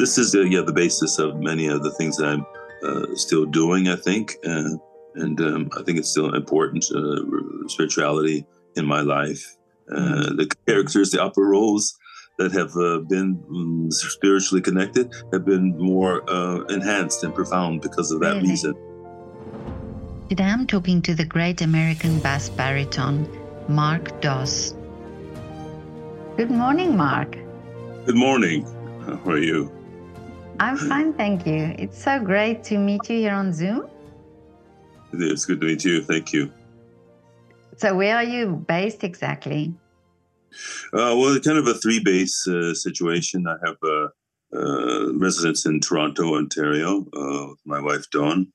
this is uh, yeah the basis of many of the things that I'm uh, still doing. I think, uh, and um, I think it's still important uh, spirituality in my life. Uh, the characters, the opera roles that have uh, been um, spiritually connected have been more enhanced and profound because of that really? reason. Today I'm talking to the great American bass baritone, Mark Doss. Good morning, Mark. Good morning. How are you? I'm fine, thank you. It's so great to meet you here on Zoom. It's good to meet you. Thank you. So, where are you based exactly? Uh, well, kind of a three base uh, situation. I have a, a, residence in Toronto, Ontario, uh, with my wife Dawn,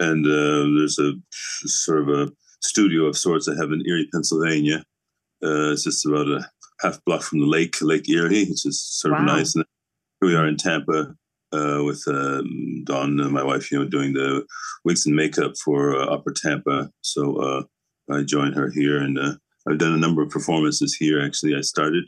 and uh, there's a sort of a studio of sorts I have in Erie, Pennsylvania. Uh, it's just about a half block from the lake, Lake Erie, which is sort wow. of nice. And here we are in Tampa uh, with um, Dawn, uh, my wife, you know, doing the wigs and makeup for uh, Opera Tampa. So uh, I joined her here, and uh, I've done a number of performances here. Actually, I started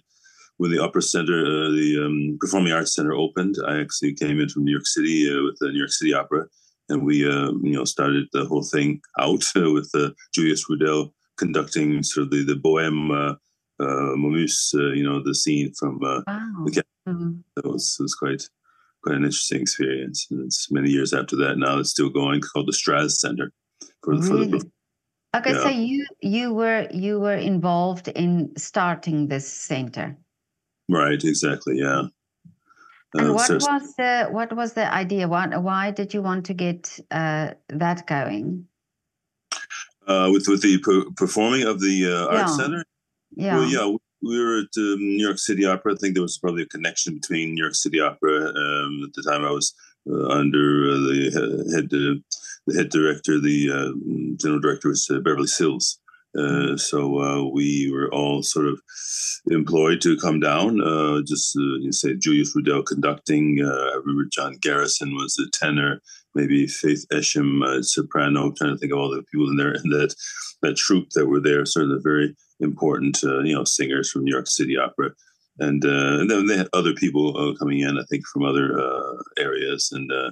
when the Opera Center, uh, the um, Performing Arts Center opened. I actually came in from New York City with the New York City Opera, and we, you know, started the whole thing out with Julius Rudel conducting sort of the the Bohème. Uh, Momus, you know, the scene from wow. the mm-hmm. That was, was quite quite an interesting experience. And it's many years after that. Now it's still going, called the Straz Center. For, really? for the, okay, yeah. so you you were you were involved in starting this center. Right. Exactly. Yeah. And uh, what so, was the what was the idea? Why why did you want to get uh, that going? Uh, with with the per- performing of the uh, yeah. art center. Yeah. Well, yeah we were at um, New York City Opera. I think there was probably a connection between New York City Opera. Um, at the time, I was uh, under uh, the head uh, the head director. The uh, general director was uh, Beverly Sills. Uh, so we were all sort of employed to come down. just you say Julius Rudel conducting. I remember Jon Garrison was the tenor. Maybe Faith Esham soprano. I'm trying to think of all the people in there in that that troupe that were there. Sort of the very important, uh, you know, singers from New York City Opera, and, uh, and then they had other people uh, coming in, I think, from other uh, areas, and uh,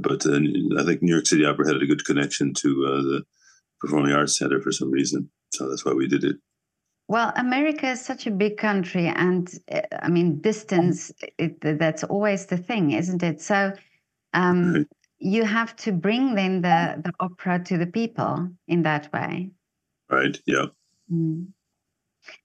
but uh, I think New York City Opera had a good connection to the Performing Arts Center for some reason, so that's why we did it. Well, America is such a big country, and I mean, distance, it, that's always the thing, isn't it? So um, right. you have to bring then the, the opera to the people in that way. Right, yeah. Mm.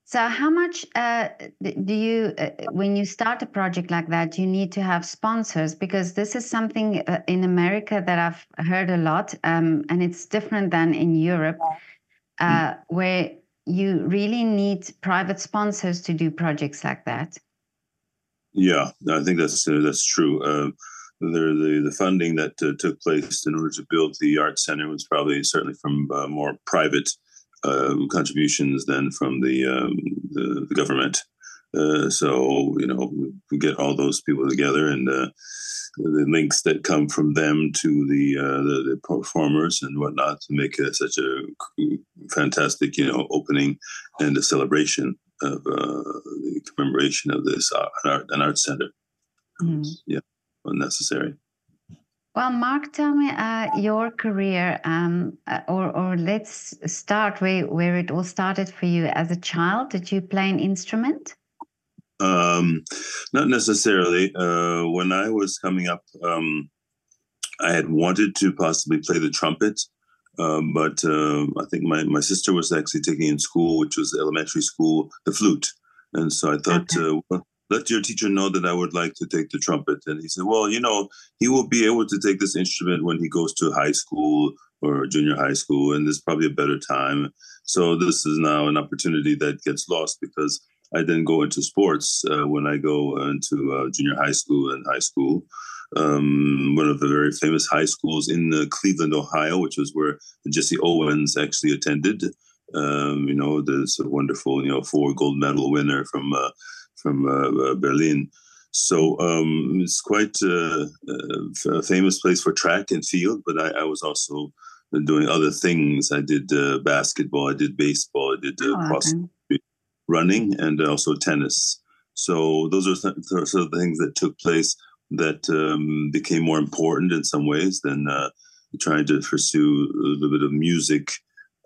So, how much uh, do you, uh, when you start a project like that, you need to have sponsors? Because this is something uh, in America that I've heard a lot, um, and it's different than in Europe, uh, mm. where you really need private sponsors to do projects like that. Yeah, I think that's uh, that's true. Uh, the, the the funding that took place in order to build the art center was probably certainly from more private um, contributions than from the, um, the, the, government. Uh, so you know we get all those people together and uh, the links that come from them to the, uh, the, the performers and whatnot to make such a fantastic you know opening and a celebration of uh, the commemoration of this art, an art center. Mm. Yeah, unnecessary. Well, Mark, tell me uh, your career, um, uh, or, or let's start where, where it all started for you as a child. Did you play an instrument? Um, not necessarily. Uh, when I was coming up, um, I had wanted to possibly play the trumpet, um, but uh, I think my, my sister was actually taking in school, which was elementary school, the flute. And so I thought, okay. uh, let your teacher know that I would like to take the trumpet. And he said, well, you know, he will be able to take this instrument when he goes to high school or junior high school, and there's probably a better time. So this is now an opportunity that gets lost because I then go into sports uh, when I go into uh, junior high school and high school. Um, one of the very famous high schools in uh, Cleveland, Ohio, which is where Jesse Owens actually attended. Um, you know, this wonderful, you know, four gold medal winner from uh, from uh, uh, Berlin. So um, it's quite uh, a famous place for track and field, but I, I was also doing other things. I did basketball, I did baseball, I did oh, cross okay. running, and also tennis. So those are th- sort of the things that took place that um, became more important in some ways than uh, trying to pursue a little bit of music.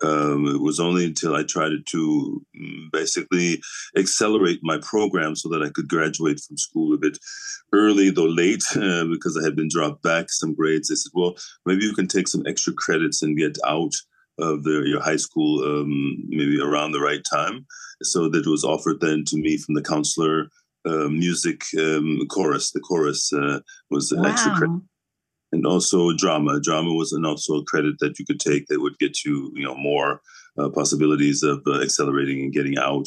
Um, it was only until I tried to mm, basically accelerate my program so that I could graduate from school a bit early, though late, uh, because I had been dropped back some grades. They said, well, maybe you can take some extra credits and get out of the, your high school um, maybe around the right time. So that was offered then to me from the counselor uh, music um, chorus. The chorus uh, was wow. extra credit. And also drama. Drama was an also a credit that you could take that would get you, you know, more uh, possibilities of uh, accelerating and getting out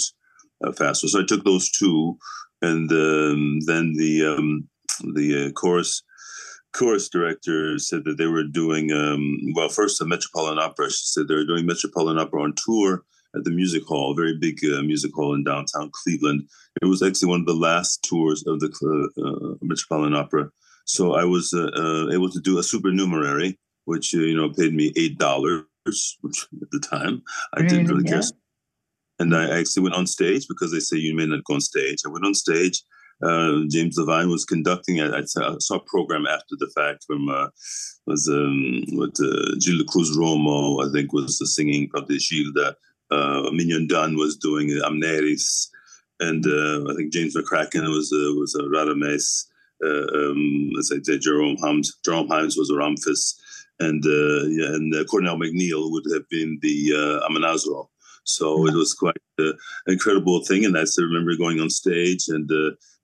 uh, faster. So I took those two, and um, then the um, the uh, chorus chorus director said that they were doing um, well. First, the Metropolitan Opera. She said they were doing Metropolitan Opera on tour at the music hall, a very big uh, music hall in downtown Cleveland. It was actually one of the last tours of the uh, Metropolitan Opera. So I was uh, uh, able to do a supernumerary, which uh, you know paid me eight dollars, which at the time I really? didn't really yeah. care. And I actually went on stage because they say you may not go on stage. I went on stage. Uh, James Levine was conducting. I, I, saw a program after the fact from uh, was um, with uh, Gilda Cruz Romo. I think was the singing probably Gilda uh, Mignon Dunn was doing Amneris, and uh, I think James McCracken was uh, was a Radames. Uh, um, as I said, Jerome Hines, Jerome Hines was a Ramphis, and uh, yeah, and uh, Cornell MacNeil would have been the uh, Amonasro. So mm-hmm. it was quite an incredible thing, and I still remember going on stage and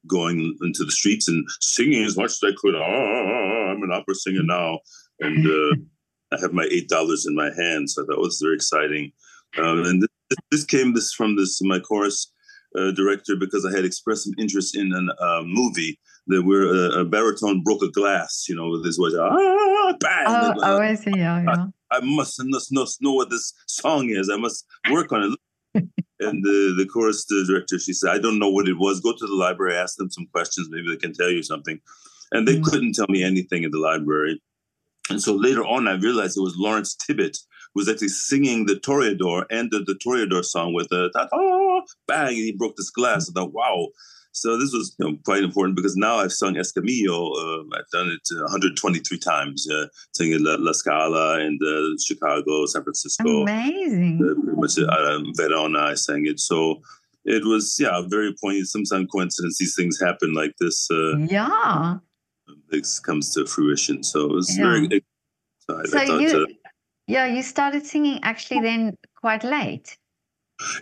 going into the streets and singing as much as I could. Oh, I'm an opera singer now, and I have my eight dollars in my hand, so that was very exciting. Um, and this, this, came this from this my chorus uh, director because I had expressed some interest in a uh, movie that where a, a, baritone broke a glass, you know, with his voice. Ah, bang! Oh, oh, I see. Yeah, yeah. I, I must, must, must know what this song is. I must work on it. and the, the chorus the director, she said, I don't know what it was. Go to the library, ask them some questions. Maybe they can tell you something. And they mm. couldn't tell me anything in the library. And so later on, I realized it was Lawrence Tibbett was actually singing the Toreador, and the the Toreador song with a bang, and he broke this glass. I thought, wow. So this was you know, quite important because now I've sung Escamillo. Uh, I've done it 123 times, uh, singing La, La Scala and uh, Chicago, San Francisco. Amazing. Uh, pretty much uh, Verona, I sang it. So it was, yeah, very poignant. Sometimes coincidence, these things happen like this. Uh, yeah. This comes to fruition. So it was yeah. very. So, so thought, you, yeah, you started singing actually then quite late.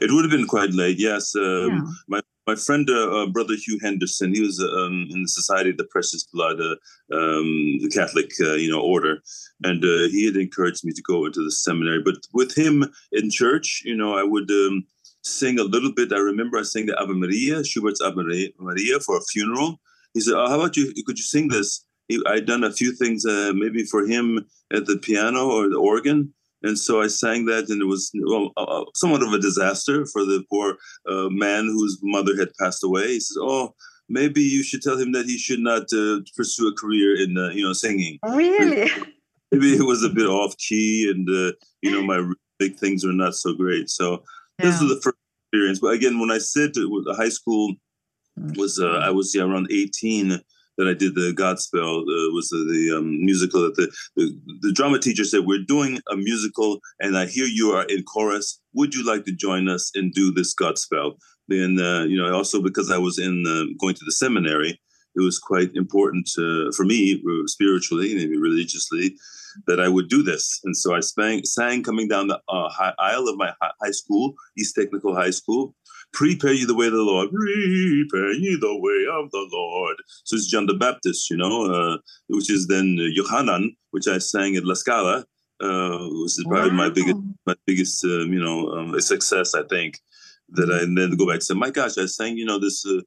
It would have been quite late, yes. Um, yeah. My my friend, uh, uh, brother Hugh Henderson, he was um, in the Society of the Precious Blood, uh, um, the Catholic, uh, you know, order, and uh, he had encouraged me to go into the seminary. But with him in church, you know, I would um, sing a little bit. I remember I sang the Ave Maria, Schubert's Ave Maria, for a funeral. He said, "Oh, how about you? Could you sing this?" I'd done a few things, uh, maybe for him at the piano or the organ. And so I sang that, and it was well, uh, uh, somewhat of a disaster for the poor uh, man whose mother had passed away. He says, "Oh, maybe you should tell him that he should not uh, pursue a career in, uh, you know, singing." Really? Maybe it was a bit off key, and you know, my big things are not so great. So yeah. this was the first experience. But again, when I said the high school mm. was I was yeah, around eighteen that I did the Godspell uh, was the, the um, musical that the, the, the drama teacher said, "We're doing a musical, and I hear you are in chorus. Would you like to join us and do this Godspell?" Then uh, you know, also because I was in uh, going to the seminary, it was quite important for me uh, spiritually and religiously that I would do this. And so I sang, sang coming down the uh, high aisle of my high school, East Technical High School, prepare you the way of the Lord, prepare ye the way of the Lord. So it's John the Baptist, you know, uh, which is then Jochanaan, which I sang at La Scala, uh, which is probably wow. my biggest, my biggest, um, you know, um, success, I think. That I and then go back and say, my gosh, I sang, you know, this uh, uh,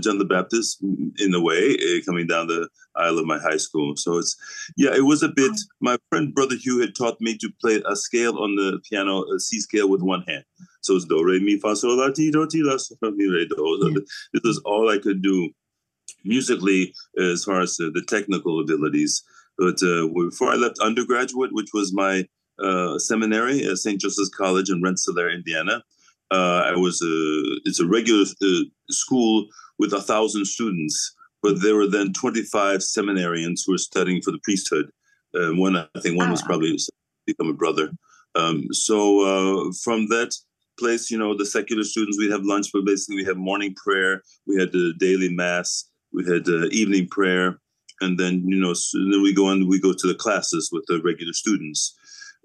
John the Baptist in a way uh, coming down the aisle of my high school. So it's yeah, it was a bit. My friend brother Hugh had taught me to play a scale on the piano, a C scale with one hand. So it's do re mi fa sol la ti do ti la sol mi re do. This is all I could do musically as far as the, the technical abilities. But uh, before I left undergraduate, which was my uh, seminary at St. Joseph's College in Rensselaer, Indiana, uh, I was a, it's a regular uh, school with a thousand students. but there were then 25 seminarians who were studying for the priesthood. Uh, one, I think one oh, was probably become a brother. Um, so uh, from that place, you know, the secular students, we have lunch, but basically we have morning prayer, we had the daily mass, we had uh, evening prayer, and then you know, so then we go on, we go to the classes with the regular students.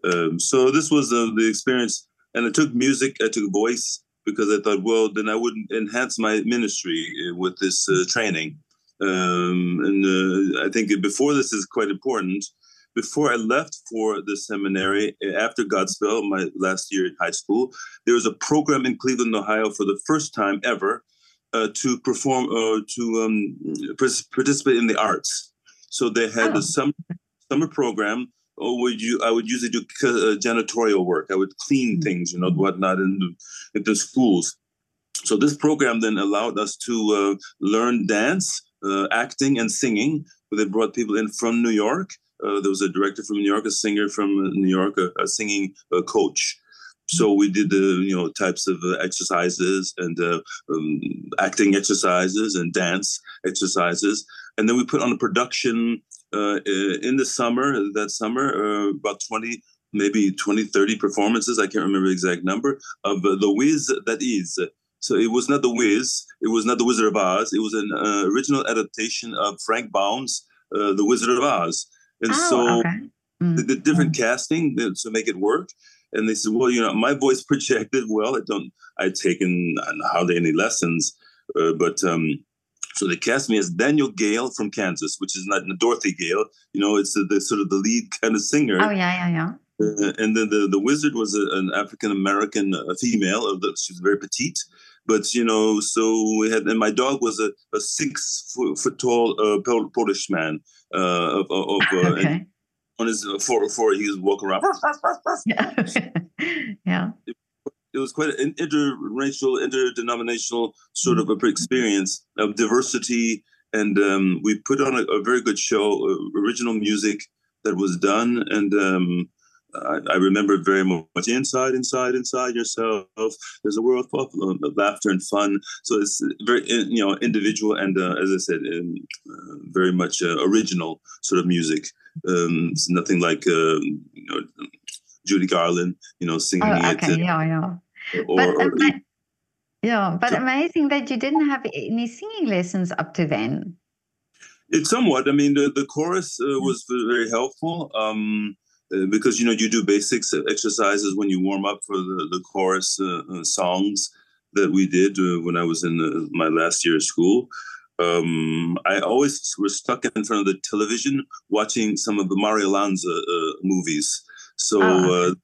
Um, so this was uh, the experience, and I took music, I took voice because I thought, well, then I would enhance my ministry uh, with this uh, training. Um, and uh, I think before this is quite important before I left for the seminary, after Godspell, my last year in high school, there was a program in Cleveland, Ohio, for the first time ever, uh, to perform uh, to um, participate in the arts. So they had oh. the summer summer program. Or would you? I would usually do uh, janitorial work. I would clean mm. things, you know, whatnot in the, in the schools. So this program then allowed us to uh, learn dance, uh, acting, and singing. They brought people in from New York uh, there was a director from New York, a singer from New York, a, a singing uh, coach. So we did the you know types of uh, exercises and uh, um, acting exercises and dance exercises, and then we put on a production uh, in the summer. That summer, about twenty, maybe 20, 30 performances. I can't remember the exact number of the Wiz that is. So it was not the Wiz. It was not the Wizard of Oz. It was an original adaptation of Frank Baum's The Wizard of Oz. And oh, so okay. mm-hmm. the, the, different mm. casting to make it work. And they said, well, you know, my voice projected well. I don't, I'd taken hardly any lessons, uh, but um, so they cast me as Daniel Gale from Kansas, which is not Dorothy Gale. You know, it's the, the sort of the lead kind of singer. Oh yeah, yeah, yeah. Uh, and then the, the wizard was a, an African American uh, female. Uh, she was very petite, but you know, so we had, and my dog was a, a six foot, foot tall uh, Polish man. Uh, of, of uh, okay. On his uh, he was walking around. yeah. It, it was quite an interracial, interdenominational sort of a experience of diversity, and um, we put on a, a very good show, uh, original music that was done, and um, I, I, remember very much inside, inside, inside yourself. There's a world full of laughter and fun. So it's very, you know, individual and, uh, as I said, um, uh, very much uh, original sort of music. Um, it's nothing like, um, you know, Judy Garland, you know, singing oh, okay. it. Yeah, yeah. Or, but, or, or, yeah, but so, amazing that you didn't have any singing lessons up to then. It's somewhat. I mean, the, the chorus uh, was very helpful. Um, uh, because you know you do basics exercises when you warm up for the, the chorus uh, uh songs that we did uh, when I was in the, my last year of school. Um, I always was stuck in front of the television watching some of the Mario Lanza uh, movies. So oh.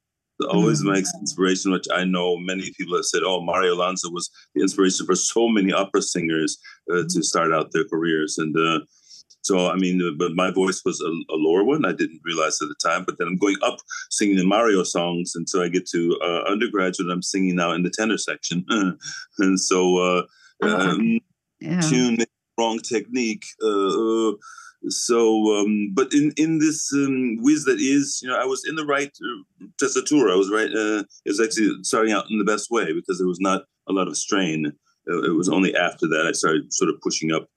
always mm-hmm. makes inspiration, which I know many people have said, oh, Mario Lanza was the inspiration for so many opera singers to start out their careers. And so, I mean, uh, but my voice was a, a, lower one. I didn't realize at the time. But then I'm going up singing the Mario songs. And so I get to uh, undergraduate, I'm singing now in the tenor section. and so, uh, oh, um, yeah. tune, wrong technique. Uh, uh, so, um, but in, in this um, whiz that is, you know, I was in the right uh, tessitura. I was right. Uh, it was actually starting out in the best way because there was not a lot of strain. Uh, it was only after that I started sort of pushing up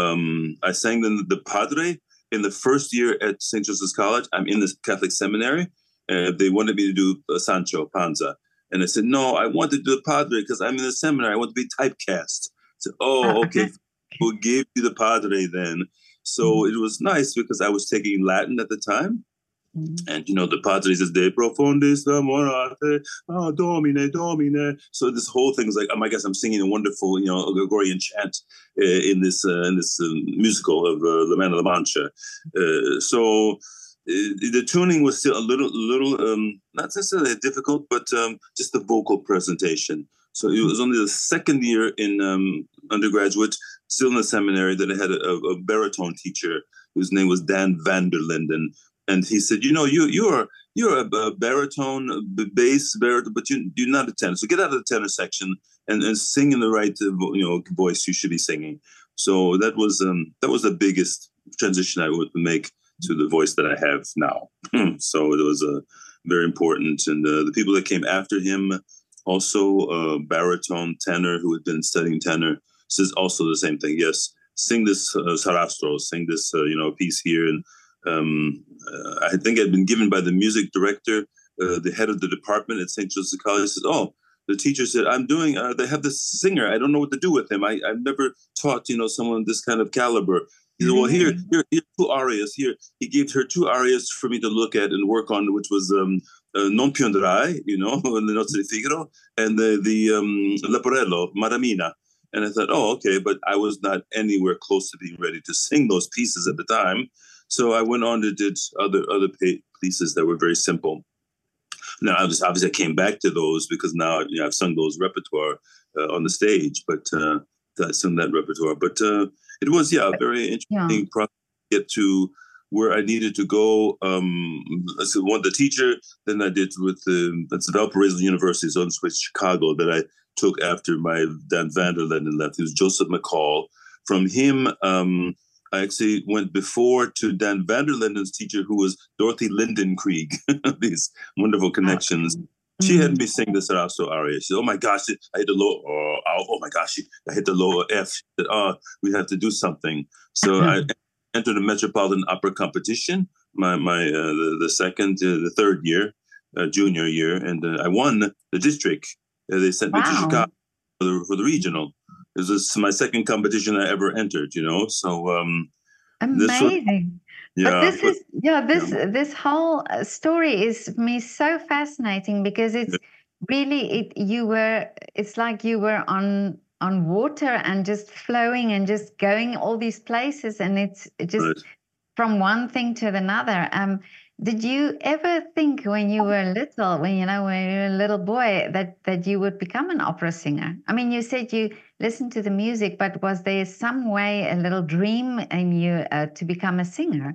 um, I sang the, the Padre in the first year at St. Joseph's College. I'm in the Catholic seminary. and they wanted me to do uh, Sancho Panza. And I said, no, I want to do the Padre because I'm in the seminary. I want to be typecast. I said, oh, okay, we'll give you the Padre then. So mm-hmm. it was nice because I was taking Latin at the time. Mm-hmm. And you know, the Padre says De profundis amorate, oh, Domine, Domine. So this whole thing is like, um, I guess I'm singing a wonderful, you know, Gregorian chant uh, in this uh, in this um, musical of uh, La Man of La Mancha. Uh, so uh, the tuning was still a little, little, um, not necessarily difficult, but um, just the vocal presentation. So it was only the second year in um, undergraduate, still in the seminary, that I had a, a baritone teacher whose name was Dan van der Linden, and he said, "You know, you you're you're a, a baritone, bass baritone, but you you're not a tenor. So get out of the tenor section and, and sing in the right uh, you know voice you should be singing." So that was um, that was the biggest transition I would make to the voice that I have now. so it was a uh, very important, and uh, the people that came after him, also a baritone tenor who had been studying tenor, says also the same thing. Yes, sing this uh, sarastro, sing this, uh, you know, piece here. And um, uh, I think I'd been given by the music director, uh, the head of the department at St. Joseph College, Says, "Oh." The teacher said, "I'm doing. Uh, they have this singer. I don't know what to do with him. I, I've never taught, you know, someone this kind of caliber. He said, well, here, here, here, two arias. Here, he gave her two arias for me to look at and work on, which was um, uh, Non più andrai, you know, in the Nozze di Figaro, and the the um, Leporello, Madamina. And I thought, oh, okay, but I was not anywhere close to being ready to sing those pieces at the time. So I went on to did other other pieces that were very simple. Now, I obviously, obviously, I came back to those because now you know, I've sung those repertoire uh, on the stage, but uh, I sung that repertoire. But uh, it was, yeah, a very interesting yeah. process to get to where I needed to go. Um, so one the teacher, then I did with the that's Valparaiso University, so in Chicago, that I took after my Dan van der Linden left. He was Joseph McCall. From him, um, I actually went before to Dan van teacher, who was Dorothy Lindenkrieg. These wonderful connections. She had me sing the Sarastro aria. She said, "Oh my gosh, I hit the low. Oh, oh my gosh, I hit the lower F." She said, "Oh, we have to do something." So I entered the Metropolitan Opera competition. My my uh, the, the, second, uh, the third year, uh, junior year, and uh, I won the district. Uh, they sent wow. me to Chicago for the, for the regional. This is my second competition I ever entered. You know, so um, amazing. yeah, but this but, is yeah this yeah. this whole uh, story is me so fascinating because it's yeah. really it you were it's like you were on on water and just flowing and just going all these places and it's just right. from one thing to another um did you ever think when you were little when you know when you were a little boy that that you would become an opera singer i mean you said you listened to the music but was there some way a little dream in you uh, to become a singer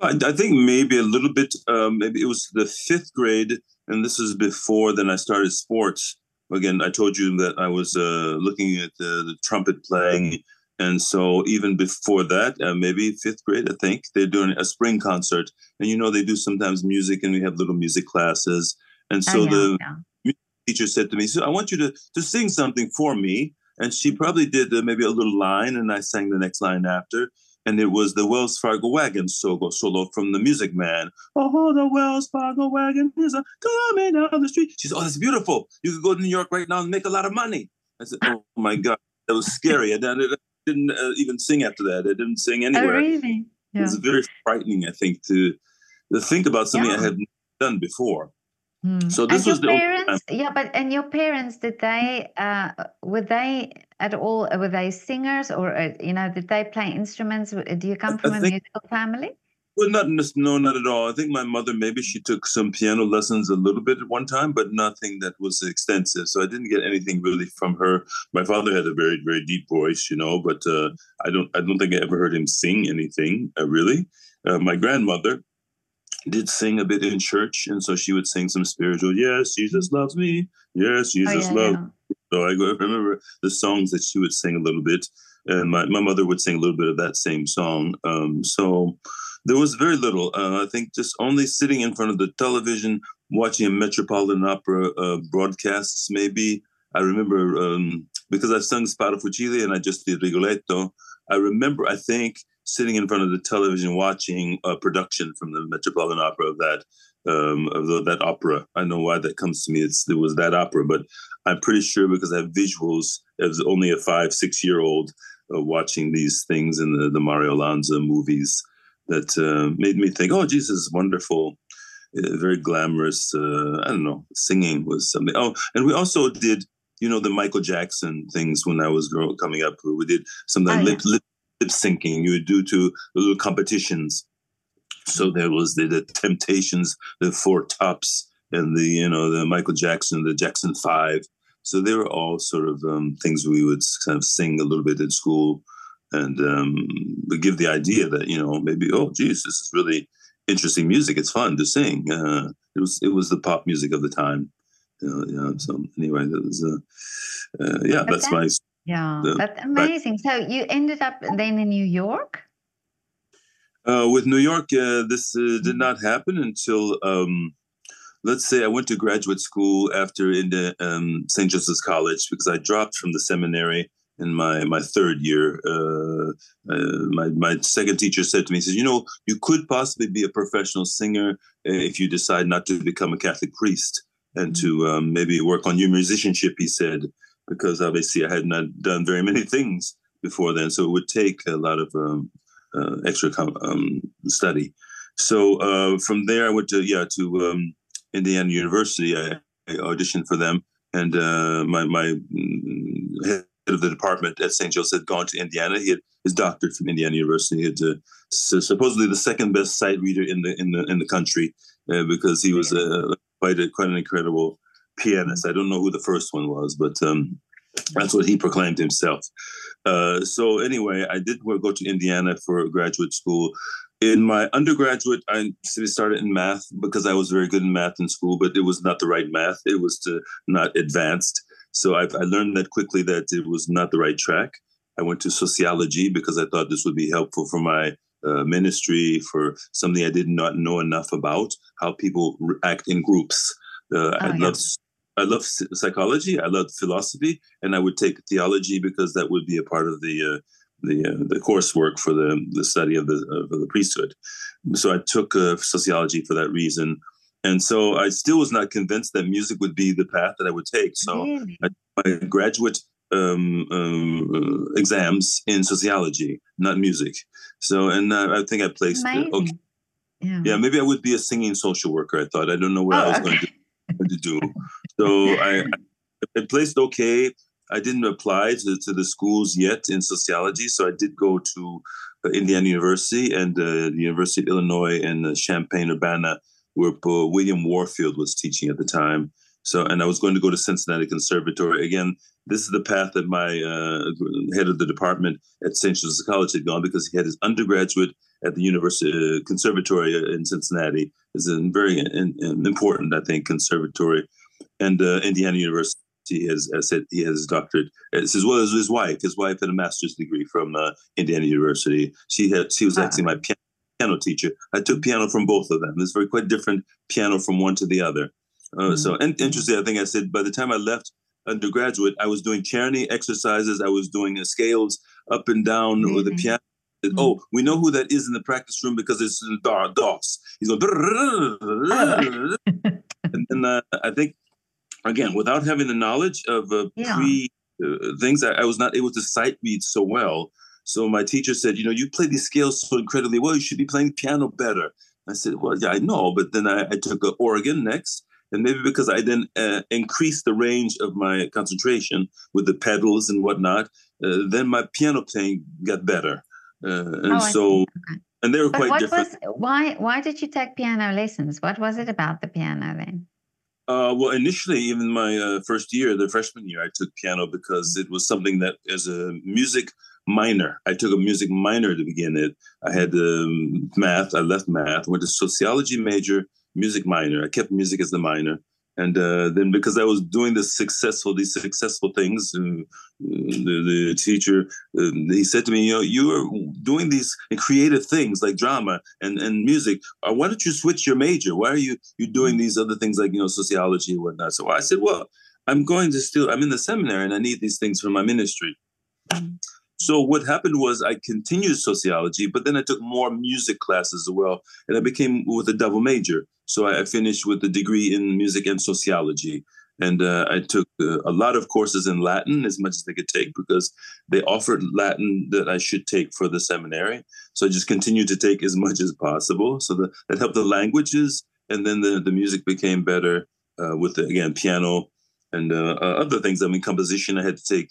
I, I think maybe a little bit um, maybe it was the fifth grade and this is before then i started sports again, I told you that I was uh, looking at the, the, trumpet playing. And so even before that, uh, maybe fifth grade, I think, they're doing a spring concert. And you know, they do sometimes music and we have little music classes. And so oh, the yeah. teacher said to me, so I want you to, to sing something for me. And she probably did uh, maybe a little line and I sang the next line after and it was the Wells Fargo wagon solo, solo from the Music Man. Oh, the Wells Fargo wagon is a coming down the street. She said, "Oh, that's beautiful. You could go to New York right now and make a lot of money." I said, "Oh my God, that was scary." it didn't uh, even sing after that. I didn't sing oh, anywhere. Oh, really? Yeah. It was very frightening, I think, to to think about something yeah. I had done before. Hmm. So this and was the parents, yeah, but and your parents did they uh, were they at all were they singers or uh, you know did they play instruments? Do you come from I a think, musical family? Well, not no, not at all. I think my mother maybe she took some piano lessons a little bit at one time, but nothing that was extensive. So I didn't get anything really from her. My father had a very very deep voice, you know, but uh, I don't I don't think I ever heard him sing anything uh, really. Uh, my grandmother did sing a bit in church, and so she would sing some spiritual. Yes, Jesus loves me. Yes, oh, Jesus oh, yeah, loves. Yeah. So I remember the songs that she would sing a little bit, and my, my mother would sing a little bit of that same song. Um, so there was very little. Uh, I think just only sitting in front of the television, watching a Metropolitan Opera uh, broadcasts. Maybe I remember um, because I've sung Sparafucile and I just did Rigoletto. I remember, I think, sitting in front of the television watching a production from the Metropolitan Opera of that um, of the, that opera. I know why that comes to me. It's, it was that opera, but I'm pretty sure because I have visuals as only a five, six year old uh, watching these things in the, the Mario Lanza movies that uh, made me think, oh, Jesus is wonderful. Uh, very glamorous. Uh, I don't know. Singing was something. Oh, and we also did, you know, the Michael Jackson things when I was growing, coming up. We did something oh, lip, lip lip syncing. You would do to little competitions. So there was the, the Temptations, the Four Tops, and the you know the Michael Jackson, the Jackson Five. So they were all sort of um, things we would kind of sing a little bit at school, and um, we give the idea that you know maybe oh geez this is really interesting music. It's fun to sing. Uh, it was it was the pop music of the time. Uh, yeah. So anyway, that was uh, uh yeah. That's my yeah, that's amazing. So you ended up then in New York? Uh, with New York, uh, this uh, did not happen until, um, let's say, I went to graduate school after in the um, St. Joseph's College because I dropped from the seminary in my my third year. Uh, uh, my my second teacher said to me, he says, "You know, you could possibly be a professional singer uh, if you decide not to become a Catholic priest and to mm-hmm. um, maybe work on your musicianship." He said, because obviously I had not done very many things before then, so it would take a lot of um, uh, extra um, study. So uh, from there, I went to yeah to um, Indiana University. I, I, auditioned for them, and uh, my my mm, of the department at St. Joe's had gone to Indiana. He had his doctorate from Indiana University. He had uh, supposedly the second best sight reader in the in the in the country uh, because he was uh, quite a, quite an incredible pianist. I don't know who the first one was, but um, that's what he proclaimed himself. Uh, so anyway, I did go to Indiana for graduate school. In my undergraduate, I started in math because I was very good in math in school, but it was not the right math. It was not advanced. So I, I learned that quickly that it was not the right track. I went to sociology because I thought this would be helpful for my uh, ministry, for something I did not know enough about, how people act in groups. Uh, oh, I yeah. love I love psychology. I love philosophy, and I would take theology because that would be a part of the uh, the uh, the coursework for the the study of the of the priesthood. So I took uh, sociology for that reason, and so I still was not convinced that music would be the path that I would take. So really? I, my graduate um, um, exams in sociology, not music. So, and I think I placed okay. Yeah. yeah, maybe I would be a singing social worker. I thought I don't know where oh, I was okay. going to to do. So I, I placed okay. I didn't apply to, to the schools yet in sociology, so I did go to uh, Indiana University and uh, the University of Illinois in uh, Champaign Urbana, where uh, William Warfield was teaching at the time. So, and I was going to go to Cincinnati Conservatory again. This is the path that my uh, head of the department at St. Joseph's College had gone because he had his undergraduate at the University uh, Conservatory in Cincinnati. is a very in, in important, I think, conservatory, and uh, Indiana University has, has said he has his doctorate as well as his wife. His wife had a master's degree from uh, Indiana University. She had she was actually my piano, piano teacher. I took piano from both of them. It's very quite different piano from one to the other. Uh, mm-hmm. So and interesting, I think I said by the time I left undergraduate, I was doing charity exercises. I was doing scales up and down mm-hmm. with the piano Mm-hmm. Oh, we know who that is in the practice room because it's in Doss. He's going, and then uh, I think, again, without having the knowledge of uh, yeah. pre uh, things, I, I, was not able to sight read so well. So my teacher said, you know, you play these scales so incredibly well. You should be playing piano better. I said, well, yeah, I know. But then I, I took organ next. And maybe because I then uh, increased the range of my concentration with the pedals and whatnot, uh, then my piano playing got better. Uh, and oh, so, and they were but quite what different. Was, why, why did you take piano lessons? What was it about the piano then? Uh, well, initially, even my uh, first year, the freshman year, I took piano because it was something that, as a music minor, I took a music minor to begin it. I had um, math. I left math. Went to sociology major, music minor. I kept music as the minor, and uh, then because I was doing this successful, these successful things, and the, the teacher um, he said to me, "You know, you are doing these creative things like drama and and music. Uh, why don't you switch your major? Why are you you doing these other things like you know sociology and whatnot?" So I said, "Well, I'm going to still. I'm in the seminary, and I need these things for my ministry." So what happened was I continued sociology, but then I took more music classes as well, and I became with a double major. So I finished with a degree in music and sociology, and uh, I took uh, a lot of courses in Latin as much as they could take because they offered Latin that I should take for the seminary. So I just continued to take as much as possible. So the, that helped the languages, and then the the music became better uh, with the, again piano and uh, uh, other things. I mean, composition. I had to take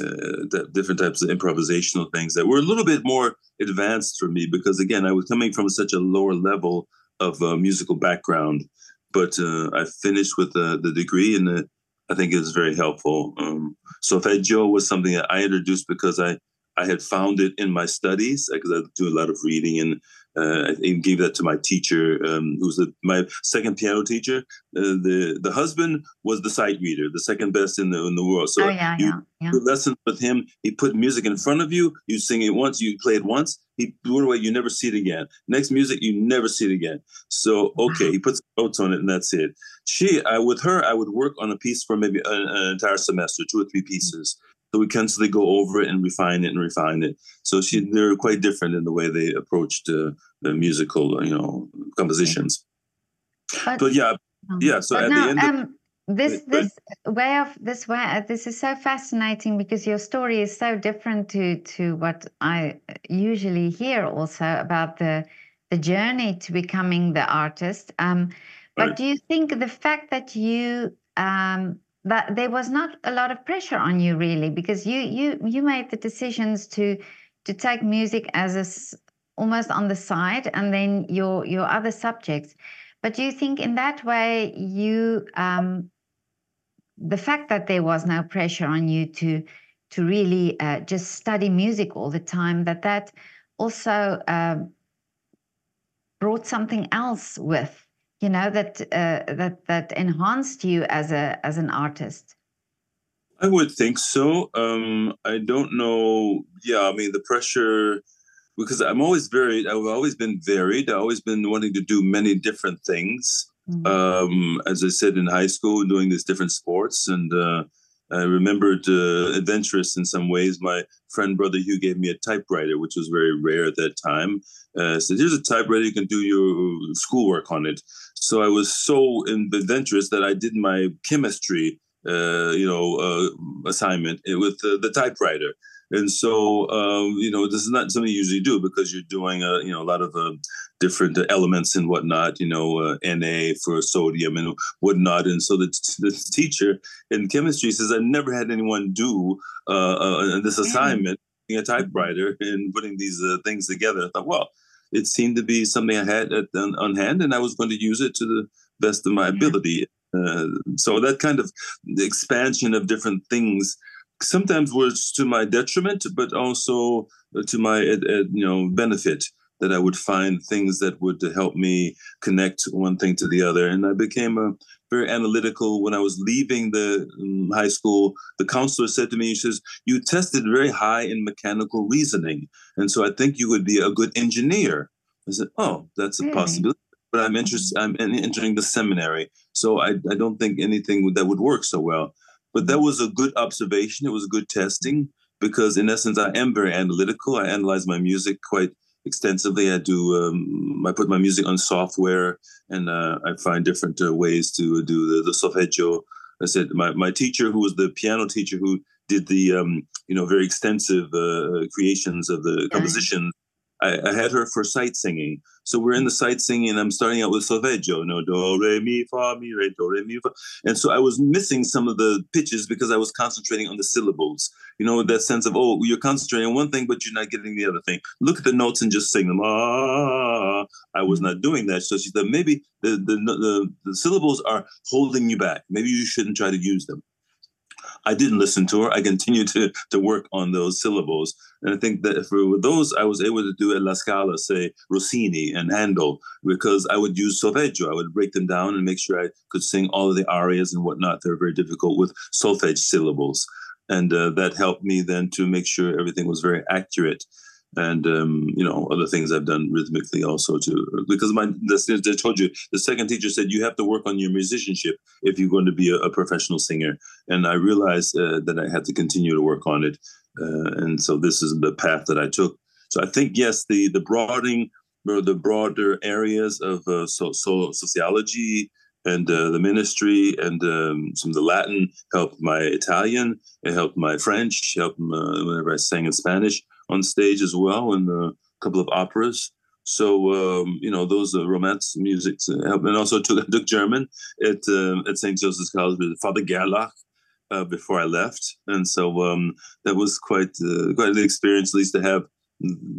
uh, uh, different types of improvisational things that were a little bit more advanced for me because again i was coming from such a lower level of uh, musical background. But uh, i finished with the degree and i think it was very helpful. Um, solfeggio was something that i introduced because i I had found it in my studies because I do a lot of reading and uh, I even gave that to my teacher, um, who was the, my second piano teacher. Uh, the the husband was the sight reader, the second best in the in the world. So oh, yeah, you yeah, yeah. lessons with him. He put music in front of you. You sing it once. You play it once. He threw it away. You never see it again. Next music, you never see it again. So okay, he puts notes on it, and that's it. She, I with her, I would work on a piece for maybe an, an entire semester, two or three pieces. So we constantly go over it and refine it and refine it. So she, they're quite different in the way they approached uh, the musical, you know, compositions. But, but yeah, um, yeah. So at no, the end. Um, of, this this way of this way this is so fascinating because your story is so different to to what I usually hear also about the the journey to becoming the artist. Um, but right. do you think the fact that you um, that there was not a lot of pressure on you really because you you you made the decisions to to take music as a almost on the side and then your your other subjects. But do you think in that way you um, the fact that there was no pressure on you to to really uh, just study music all the time that that also uh, brought something else with you know that uh, that that enhanced you as a as an artist i would think so um i don't know yeah i mean the pressure because i'm always varied i've always been varied i've always been wanting to do many different things mm-hmm. um as i said in high school doing these different sports and uh I remembered uh, adventurous in some ways. My friend brother Hugh gave me a typewriter, which was very rare at that time. Uh, said, "Here's a typewriter; you can do your schoolwork on it." So I was so adventurous that I did my chemistry, uh, you know, uh, assignment with the typewriter. And so, um, you know, this is not something you usually do because you're doing a, you know, a lot of uh, different elements and whatnot, you know, uh, Na for sodium and whatnot. And so the, the teacher in chemistry says, I never had anyone do uh, uh this assignment, mm-hmm. a typewriter and putting these uh, things together. I thought, well, it seemed to be something I had uh, at, on, on, hand and I was going to use it to the best of my mm-hmm. ability. Uh, so that kind of expansion of different things sometimes was to my detriment, but also uh, to my uh, you know benefit. That I would find things that would help me connect one thing to the other, and I became a very analytical. When I was leaving the um, high school, the counselor said to me, "He says you tested very high in mechanical reasoning, and so I think you would be a good engineer." I said, "Oh, that's a really? possibility." But I'm interested. I'm entering the seminary, so I, I don't think anything that would work so well. But that was a good observation. It was good testing because, in essence, I am very analytical. I analyze my music quite extensively. I do. Um, I put my music on software, and uh, I find different uh, ways to do the, the solfeggio. I said my, my teacher, who was the piano teacher, who did the um, you know very extensive uh, creations of the composition I, I, had her for sight singing. So we're in the sight singing, and I'm starting out with solfeggio, no do re mi fa mi re do re mi fa, and so I was missing some of the pitches because I was concentrating on the syllables. You know that sense of oh, you're concentrating on one thing, but you're not getting the other thing. Look at the notes and just sing them. Ah, I was not doing that. So she said maybe the the, the, the syllables are holding you back. Maybe you shouldn't try to use them. I didn't listen to her. I continued to to work on those syllables, and I think that for those I was able to do at La Scala, say Rossini and Handel, because I would use solfeggio. I would break them down and make sure I could sing all of the arias and whatnot. They're very difficult with solfege syllables, and uh, that helped me then to make sure everything was very accurate and um, you know other things I've done rhythmically also too. Because my the, I told you the second teacher said you have to work on your musicianship if you're going to be a, a professional singer, and I realized uh, that I had to continue to work on it, uh, and so this is the path that I took. So I think yes, the the broadening or the broader areas of uh, so, so sociology and uh, the ministry and um, some of the Latin helped my Italian. It helped my French. Helped uh, whenever I sang in Spanish on stage as well, and a couple of operas. So um, you know those uh, romance music and also took, took German at uh, at St. Joseph's College with Father Gerlach. Uh, before I left, and so um, that was quite uh, quite an experience, at least to have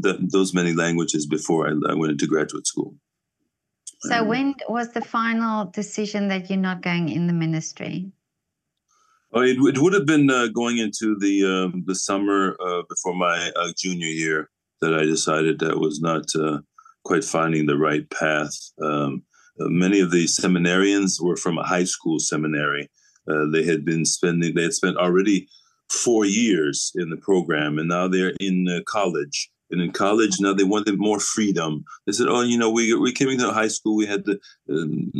th- those many languages before I, I went into graduate school. So um, when was the final decision that you're not going in the ministry? Oh, it, it would have been uh, going into the um, the summer uh, before my uh, junior year that I decided that was not uh, quite finding the right path. Um, uh, many of the seminarians were from a high school seminary. Uh, they had been spending they had spent already four years in the program, and now they're in college and in college now they wanted more freedom. They said, "Oh, you know, we we came into high school, we had to um,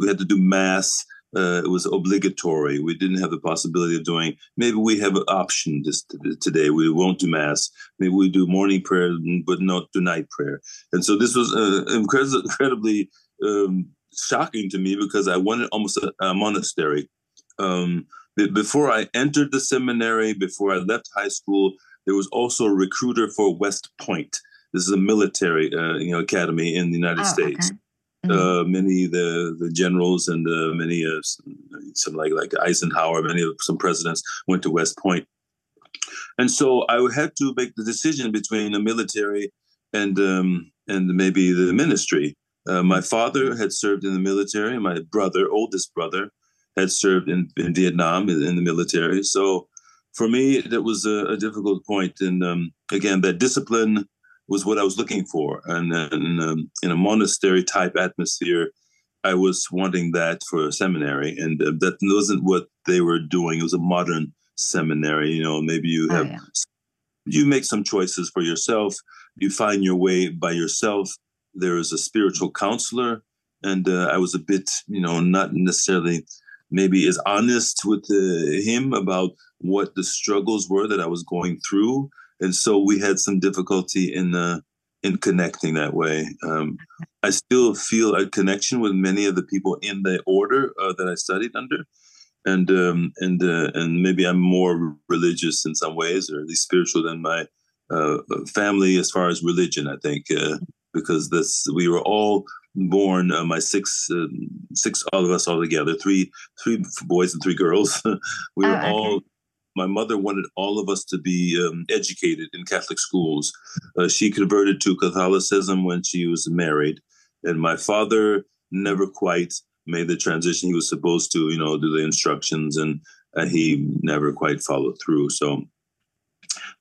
we had to do mass, uh, it was obligatory. We didn't have the possibility of doing. Maybe we have an option this today. We won't do mass. Maybe we do morning prayer, but not do night prayer. And so this was uh, incredibly um, shocking to me because I wanted almost a, a monastery. Um, before I entered the seminary, before I left high school, there was also a recruiter for West Point. This is a military, uh, you know, academy in the United oh, States. Okay. Uh, many the the generals and uh, many uh, some like like Eisenhower, many of some presidents went to West Point, and so I had to make the decision between the military and um, and maybe the ministry. Uh, my father had served in the military. My brother, oldest brother, had served in, in Vietnam in, in the military. So for me, that was a, a difficult point. And um, again, that discipline was what I was looking for. And, and um, in a monastery type atmosphere, I was wanting that for a seminary, and uh, that wasn't what they were doing. It was a modern seminary. You know, maybe you oh, have oh, yeah. you make some choices for yourself. You find your way by yourself. There is a spiritual counselor, and uh, I was a bit, you know, not necessarily maybe as honest with uh, him about what the struggles were that I was going through and so we had some difficulty in uh, in connecting that way. Um, I still feel a connection with many of the people in the order uh, that I studied under, and um, and uh, and maybe I'm more religious in some ways, or at least spiritual than my uh, family as far as religion. I think uh, because this we were all born. Uh, my six uh, six all of us all together, three three boys and three girls. we were oh, okay. all my mother wanted all of us to be um, educated in Catholic schools. Uh, she converted to Catholicism when she was married, and my father never quite made the transition. He was supposed to, you know, do the instructions, and uh, he never quite followed through. So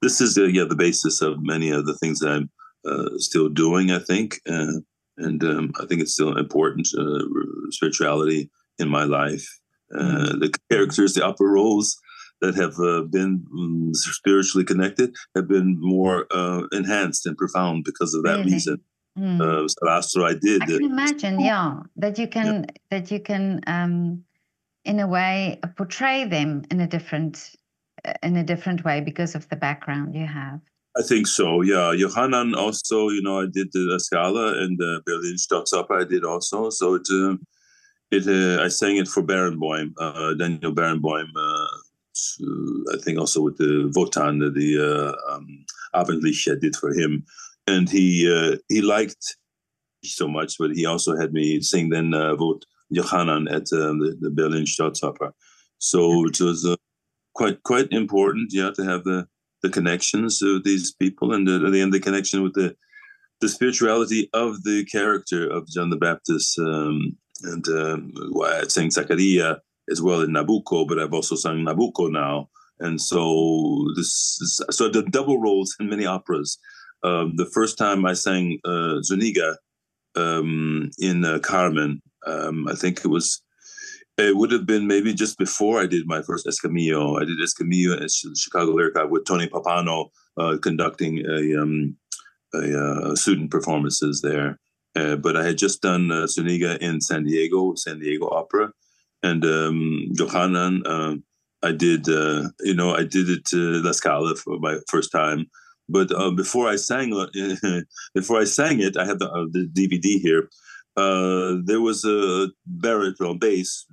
this is, uh, yeah, the basis of many of the things that I'm uh, still doing. I think, uh, and um, I think it's still important uh, spirituality in my life. Mm-hmm. the characters, the upper roles that have uh, been um, spiritually connected have been more uh, enhanced and profound because of that really? reason. Mm. Uh, so that's what I did. I can imagine, yeah, that you can yeah. that you can, um, in a way, portray them in a different in a different way because of the background you have. I think so. Yeah, Jochanaan also. You know, I did the Scala and the Berlin Staatsoper. I did also. So it, uh, it. Uh, I sang it for Barenboim, uh, Daniel Barenboim, uh, I think also with the Wotan, the uh, um, Abendliche did for him, and he uh, he liked so much, but he also had me sing then uh, Vot Jochanaan at uh, the, the Berlin Staatsoper. So it was uh, quite quite important, yeah, to have the the connections of these people, and the, the, the connection with the the spirituality of the character of John the Baptist, um, and um, Saint Zachariah as well in Nabucco, but I've also sung Nabucco now. And so this is, so the double roles in many operas. Um, the first time I sang uh, Zuniga um, in uh, Carmen, um, I think it was it would have been maybe just before I did my first Escamillo. I did Escamillo at Chicago Lyric with Tony Pappano uh, conducting a, um, a, uh, student performances there. Uh, but I had just done uh, Zuniga in San Diego, San Diego Opera, and um, Jochanaan. Uh, I did, uh, you know, I did it to La Scala for my first time. But uh, before I sang, before I sang it, I have the, uh, the DVD here. Uh, there was a baritone bass,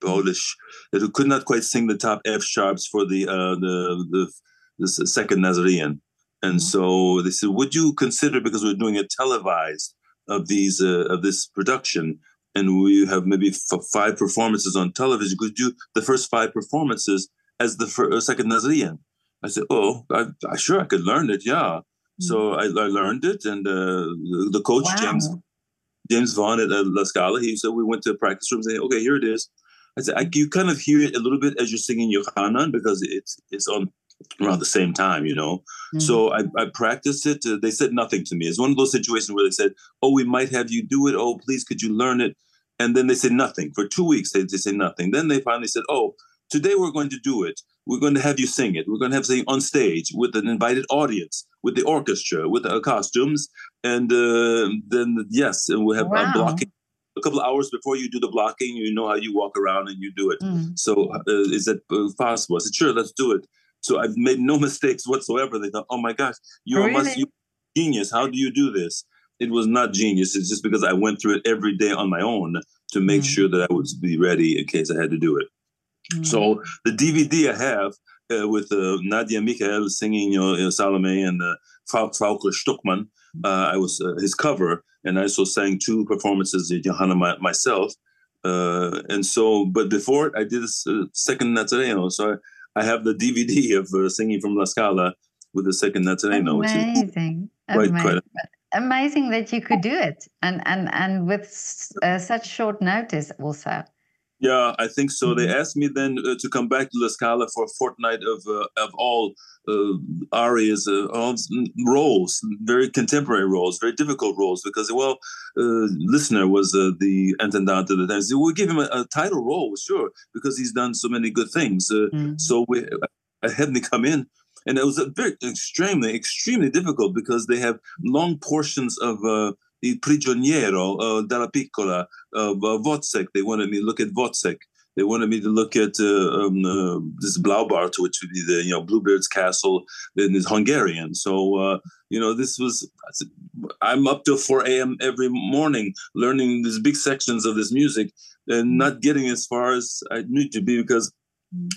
Polish, that could not quite sing the top F sharps for the uh, the, the the second Nazarene. And mm-hmm. so they said, "Would you consider because we're doing a televised of these uh, of this production? And we have maybe f- five performances on television. Could do the first five performances as the first, uh, second Nazarene? I said, oh, I, I, sure I could learn it. Yeah. Mm-hmm. So I, I, learned it, and uh, the, the, coach wow. James James Vaughn at uh, La Scala, he said we went to practice room and saying, okay, here it is. I said, I, you kind of hear it a little bit as you're singing Jochanaan because it's it's on around the same time, you know. Mm-hmm. So I, I, practiced it. Uh, they said nothing to me. It's one of those situations where they said, "Oh, we might have you do it. Oh, please, could you learn it?" And then they said nothing for two weeks. They, they said nothing. Then they finally said, "Oh, today we're going to do it. We're going to have you sing it. We're going to have sing on stage with an invited audience, with the orchestra, with the costumes, and uh, then yes, and we have wow. blocking a couple of hours before you do the blocking, you know how you walk around and you do it. Mm. So uh, is that uh, possible? I said, sure, let's do it. So I've made no mistakes whatsoever. They thought, oh my gosh, you really? must you genius. How do you do this? It was not genius. It's just because I went through it every day on my own to make mm. sure that I would be ready in case I had to do it. Mm. So the DVD I have uh, with uh, Nadja Michael singing you know, Salome and uh, Falk Struckmann, uh, I was uh, his cover, and I also sang two performances of Jochanaan my, myself. Uh, and so, but before I did a uh, second Nazareno, so I, I, have the DVD of uh, singing from La Scala with the second Nazareno. Amazing, quite, amazing. Quite amazing that you could do it, and and and with uh, such short notice also. Yeah, I think so. Mm-hmm. They asked me then uh, to come back to La Scala for a fortnight of uh, of all uh, arias, uh, roles, very contemporary roles, very difficult roles, because well, uh, Lissner was uh, the intendant at the time. So we'll give him a, a, title role, sure, because he's done so many good things. Mm-hmm. So we, I had me come in and it was very extremely extremely difficult because they have long portions of uh, Il Prigioniero uh, Dallapiccola of uh, Wozzeck. They wanted me to look at Wozzeck. They wanted me to look at uh, um, uh, this Blaubart, which would be the you know Bluebeard's castle, and is Hungarian. So uh, you know this was I'm up till 4 a.m. every morning learning these big sections of this music and not getting as far as I need to be because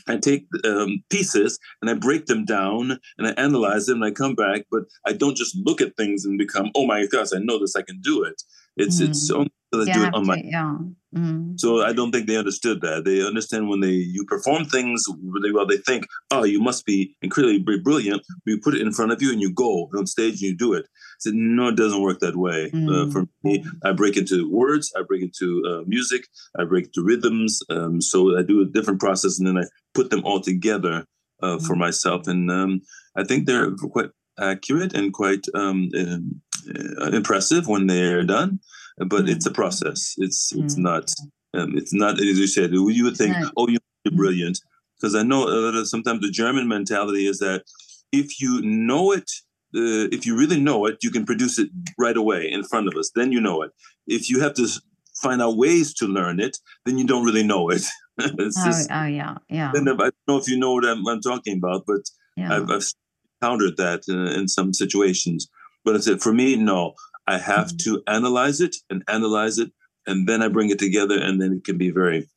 I take um, pieces and I break them down and I analyze them and I come back, but I don't just look at things and become, oh my gosh, I know this, I can do it. It's mm. it's only that I do it on my. yeah. Mm. So I don't think they understood that. They understand when they you perform things really well. They think, oh, you must be incredibly brilliant. We put it in front of you and you go on stage and you do it. I said, no, it doesn't work that way. Mm. Uh, for me, I break into words, I break into uh, music, I break into rhythms. Um, so I do a different process and then I put them all together uh, for mm. myself. And um, I think they're quite accurate and quite um, uh, impressive when they're done but mm it's a process. It's it's mm not um, it's not as you said. You would think, right. oh, you're mm. brilliant, because I know that sometimes the German mentality is that if you know it, uh, if you really know it, you can produce it right away in front of us. Then you know it. If you have to find out ways to learn it, then you don't really know it. oh, just, oh, yeah, yeah. I don't know if you know what I'm, I'm talking about, but yeah. I've, I've encountered that in, in some situations. But I said, for me, no. I have mm-hmm. to analyze it and analyze it, and then I bring it together, and then it can be very,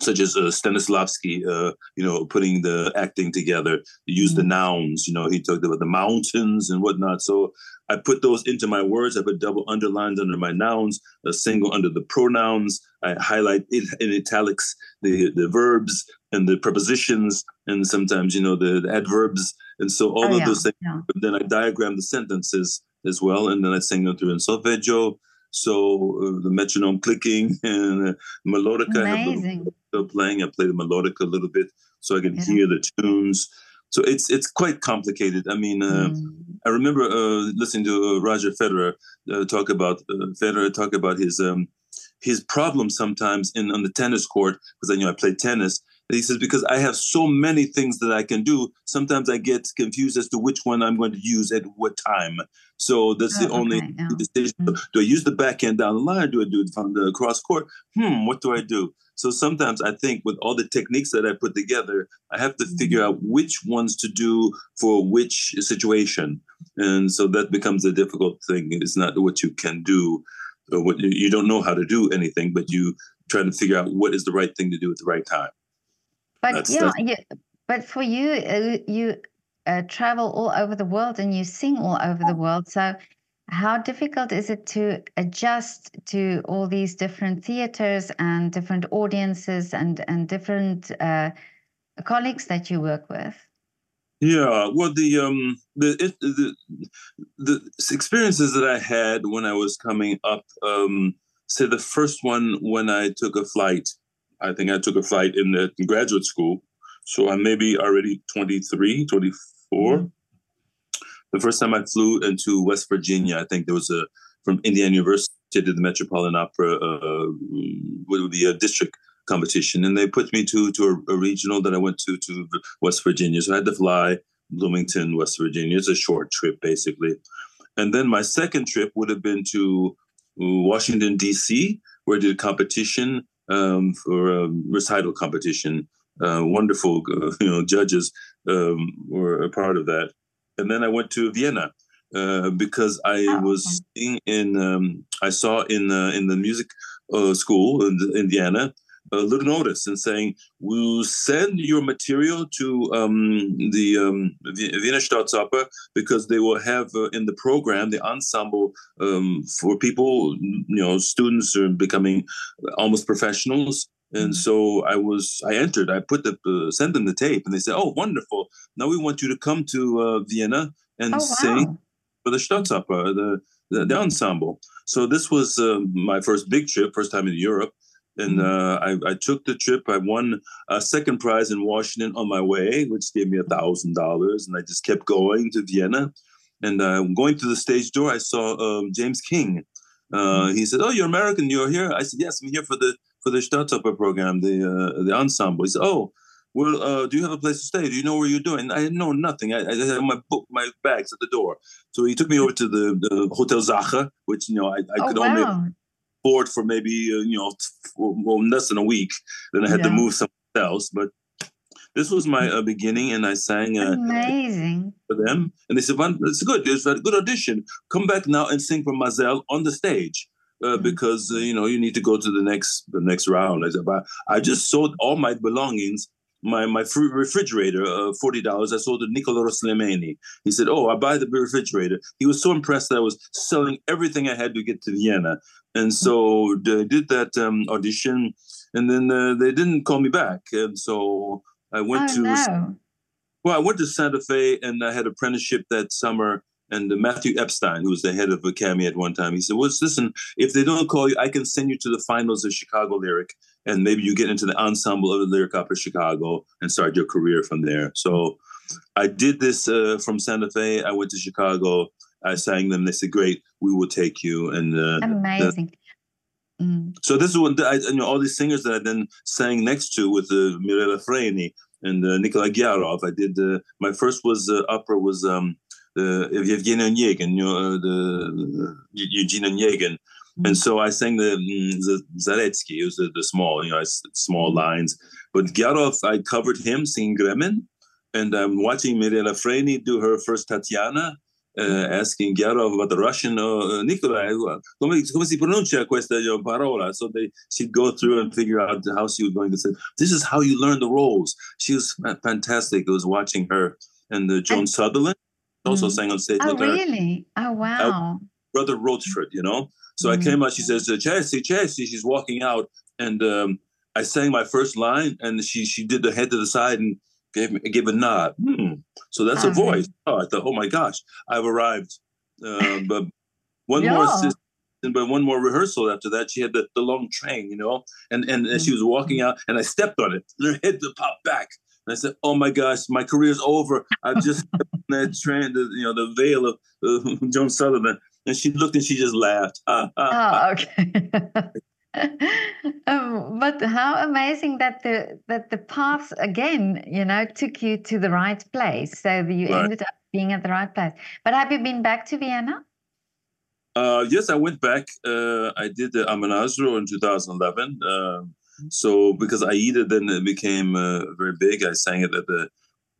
such as uh, Stanislavski, uh, you know, putting the acting together, use mm-hmm. the nouns. You know, he talked about the mountains and whatnot. So I put those into my words. I put double underlines under my nouns, a single under the pronouns. I highlight it in italics the the verbs and the prepositions, and sometimes you know the, the adverbs. And so all oh, of yeah, those things. Yeah. Then I diagram the sentences as well. And then I sang them through in solfeggio. So uh, the metronome clicking and uh, melodica. Amazing. I have playing. I play the melodica a little bit so I can yeah. hear the tunes. So it's it's quite complicated. I mean, uh, mm. I remember uh, listening to uh, Roger Federer uh, talk about Federer talk about his um, his problem sometimes in on the tennis court because I you know I play tennis he says, because I have so many things that I can do, sometimes I get confused as to which one I'm going to use at what time. So that's oh, the only okay, yeah. decision. Mm-hmm. Do I use the backhand down the line? Do I do it from the cross court? Hmm, what do I do? So sometimes I think with all the techniques that I put together, I have to mm-hmm. figure out which ones to do for which situation. And so that becomes a difficult thing. It's not what you can do. Or what you don't know how to do anything, but you try to figure out what is the right thing to do at the right time. But that's, yeah, that's... yeah, but for you, uh, you uh, travel all over the world and you sing all over the world. So, how difficult is it to adjust to all these different theaters and different audiences and and different uh, colleagues that you work with? Yeah, well, the um, the, it, the the experiences that I had when I was coming up, um, say the first one when I took a flight I think I took a flight in the in graduate school. So I'm maybe already 23, 24. Mm-hmm. The first time I flew into West Virginia, I think there was a from Indiana University to the Metropolitan Opera uh, would be a district competition, and they put me to to a, a, regional that I went to to West Virginia. So I had to fly Bloomington, West Virginia. It's a short trip, basically. And then my second trip would have been to Washington D.C where I did a competition um, for a recital competition. Uh, wonderful, uh, you know, judges um, were a part of that. And then I went to Vienna uh, because I oh, was okay. in. Um, I saw in the in the music uh, school in Indiana a little notice and saying, "We'll send your material to um, the um, Wiener Staatsoper because they will have uh, in the program the ensemble um, for people, you know, students are becoming almost professionals." And mm-hmm. so I was, I entered, I put the, uh, sent them the tape, and they said, "Oh, wonderful! Now we want you to come to uh, Vienna and oh, wow. sing for the Staatsoper, the, the, the ensemble." So this was uh, my first big trip, first time in Europe, and mm-hmm. uh, I, I, took the trip. I won a second prize in Washington on my way, which gave me a thousand dollars, and I just kept going to Vienna. And uh, going through the stage door, I saw um, James King. Uh, mm-hmm. he said, "Oh, you're American. You're here." I said, "Yes, I'm here for the for the Staatsoper program, the uh, the ensemble." He said, "Oh." Well, uh, do you have a place to stay? Do you know where you're doing? I know nothing. I, I had my book, my bags at the door. So he took me over to the, the Hotel Sacher, which you know I, I oh, could wow. only board for maybe uh, you know well less than a week. Then I had yeah. to move somewhere else. But this was my uh, beginning, and I sang uh, amazing for them. And they said, "Well, it's good. It's a good audition. Come back now and sing for Maazel on the stage." Uh, mm-hmm. because uh, you know you need to go to the next the next round. I said, but I just sold all my belongings my my refrigerator, uh, forty dollars. I sold to Nicola Rossi-Lemeni. He said, "Oh, I buy the refrigerator." He was so impressed that I was selling everything I had to get to Vienna, and so I did that um, audition, and then uh, they didn't call me back, and so I went oh, to. No. Well, I went to Santa Fe, and I had apprenticeship that summer and Matthew Epstein, who was the head of Academy at one time, he said, "Well, listen, if they don't call you, I can send you to the finals of Chicago Lyric, and maybe you get into the ensemble of the Lyric Opera Chicago and start your career from there." So, I did this uh, from Santa Fe. I went to Chicago. I sang them. They said, "Great, we will take you." And uh, amazing. The, mm. So this is what I, you know all these singers that I then sang next to with uh, Mirella Freni and uh, Nikolai Ghiaurov. I did uh, my first was uh, opera was um, the Evgeny Onegin, you know, the Eugene Onegin. And so I sang the, mm, the Zaretsky, it was the, the small, you know, small lines. But Ghiaurov, I covered him singing Gremin. And I'm watching Mirella Freni do her first Tatiana, uh, asking Ghiaurov about the Russian, uh, Nikolai, come, come si pronuncia questa parola? So they, she'd go through and figure out how she was going to say, this is how you learn the roles. She was fantastic. I was watching her and uh, Joan Sutherland also mm. sang on stage oh, with her. really? Oh, wow. Brother Rochford, you know? So mm. I came out, she says, Chelsea, Chelsea. She's walking out. And um, I sang my first line, and she she did the head to the side and gave me gave a nod. Hmm. So that's a voice. Oh, I thought, oh my gosh, I've arrived. Uh, but one yeah. more assist, but one more rehearsal after that. She had the, the long train, you know, and and, and she was walking mm-hmm. out, and I stepped on it, and her head popped back. And I said, "Oh my gosh, my career's over. I've just on that train, the, you know, the veil of uh, Joan Sutherland." And she looked and she just laughed. oh, okay. um, but how amazing that the that the paths again, you know, took you to the right place. So you right. ended up being at the right place. But have you been back to Vienna? Uh, yes, I went back. Uh, I did the Amonasro in 2011. Uh, so because Aida then it became uh, very big, I sang it at the.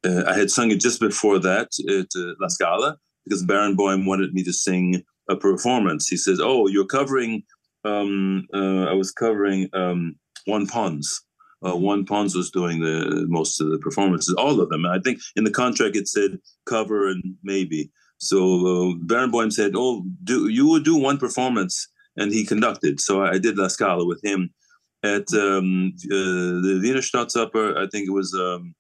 Uh, I had sung it just before that at uh, La Scala because Barenboim wanted me to sing a performance. He says, "Oh, you're covering." Um, uh, I was covering um, Juan Pons. Uh, Juan Pons was doing the most of the performances, all of them. I think in the contract it said cover and maybe. So uh, Barenboim said, "Oh, do you would do one performance," and he conducted. So I did La Scala with him at um, uh, the Wiener Staatsoper. I think it was um,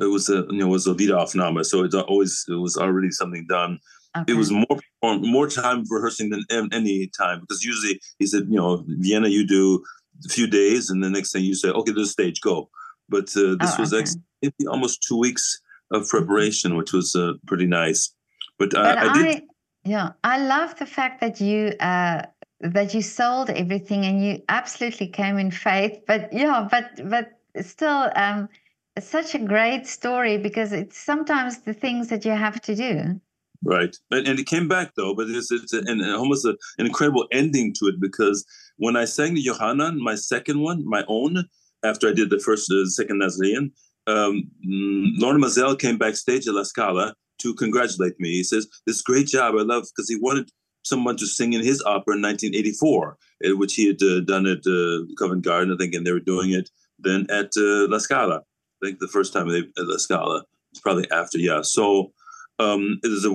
it was a you know it was a Wiederaufnahme, so it's always it was already something done. Okay. It was more more time rehearsing than any time because usually he said you know Vienna you do a few days and the next thing you say okay the stage go, but uh, this oh, was okay. ex- almost two weeks of preparation, which was uh, pretty nice. But, but I, I, did. yeah, I love the fact that you uh, that you sold everything and you absolutely came in faith but yeah but but still um such a great story because it's sometimes the things that you have to do Right, and, and it came back though, but it's, it's an, almost a, an incredible ending to it because when I sang the Jochanaan, my second one, my own, after I did the first, uh, second Nazarene, um, mm, Lorin Maazel came backstage at La Scala to congratulate me. He says, "This great job, I love," because he wanted someone to sing in his opera in 1984, uh, which he had uh, done at uh, Covent Garden, I think, and they were doing it then at uh, La Scala. I think the first time they at La Scala. It's probably after, yeah. So um, there's a, a,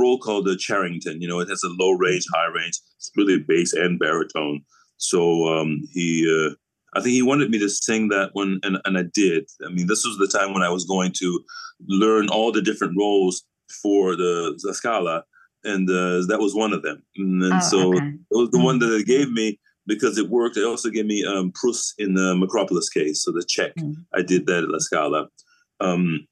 role called the Charrington. You know, it has a low range, high range. It's really bass and baritone. So um, he, uh, I think he wanted me to sing that one, and, and I did. I mean, this was the time when I was going to learn all the different roles for the, the Scala, and uh, that was one of them. And, and oh, so okay. it was the mm-hmm. one that they gave me because it worked. They also gave me um, Prus in the Makropulos case, so the Czech. Mm-hmm. I did that at La Scala. Um,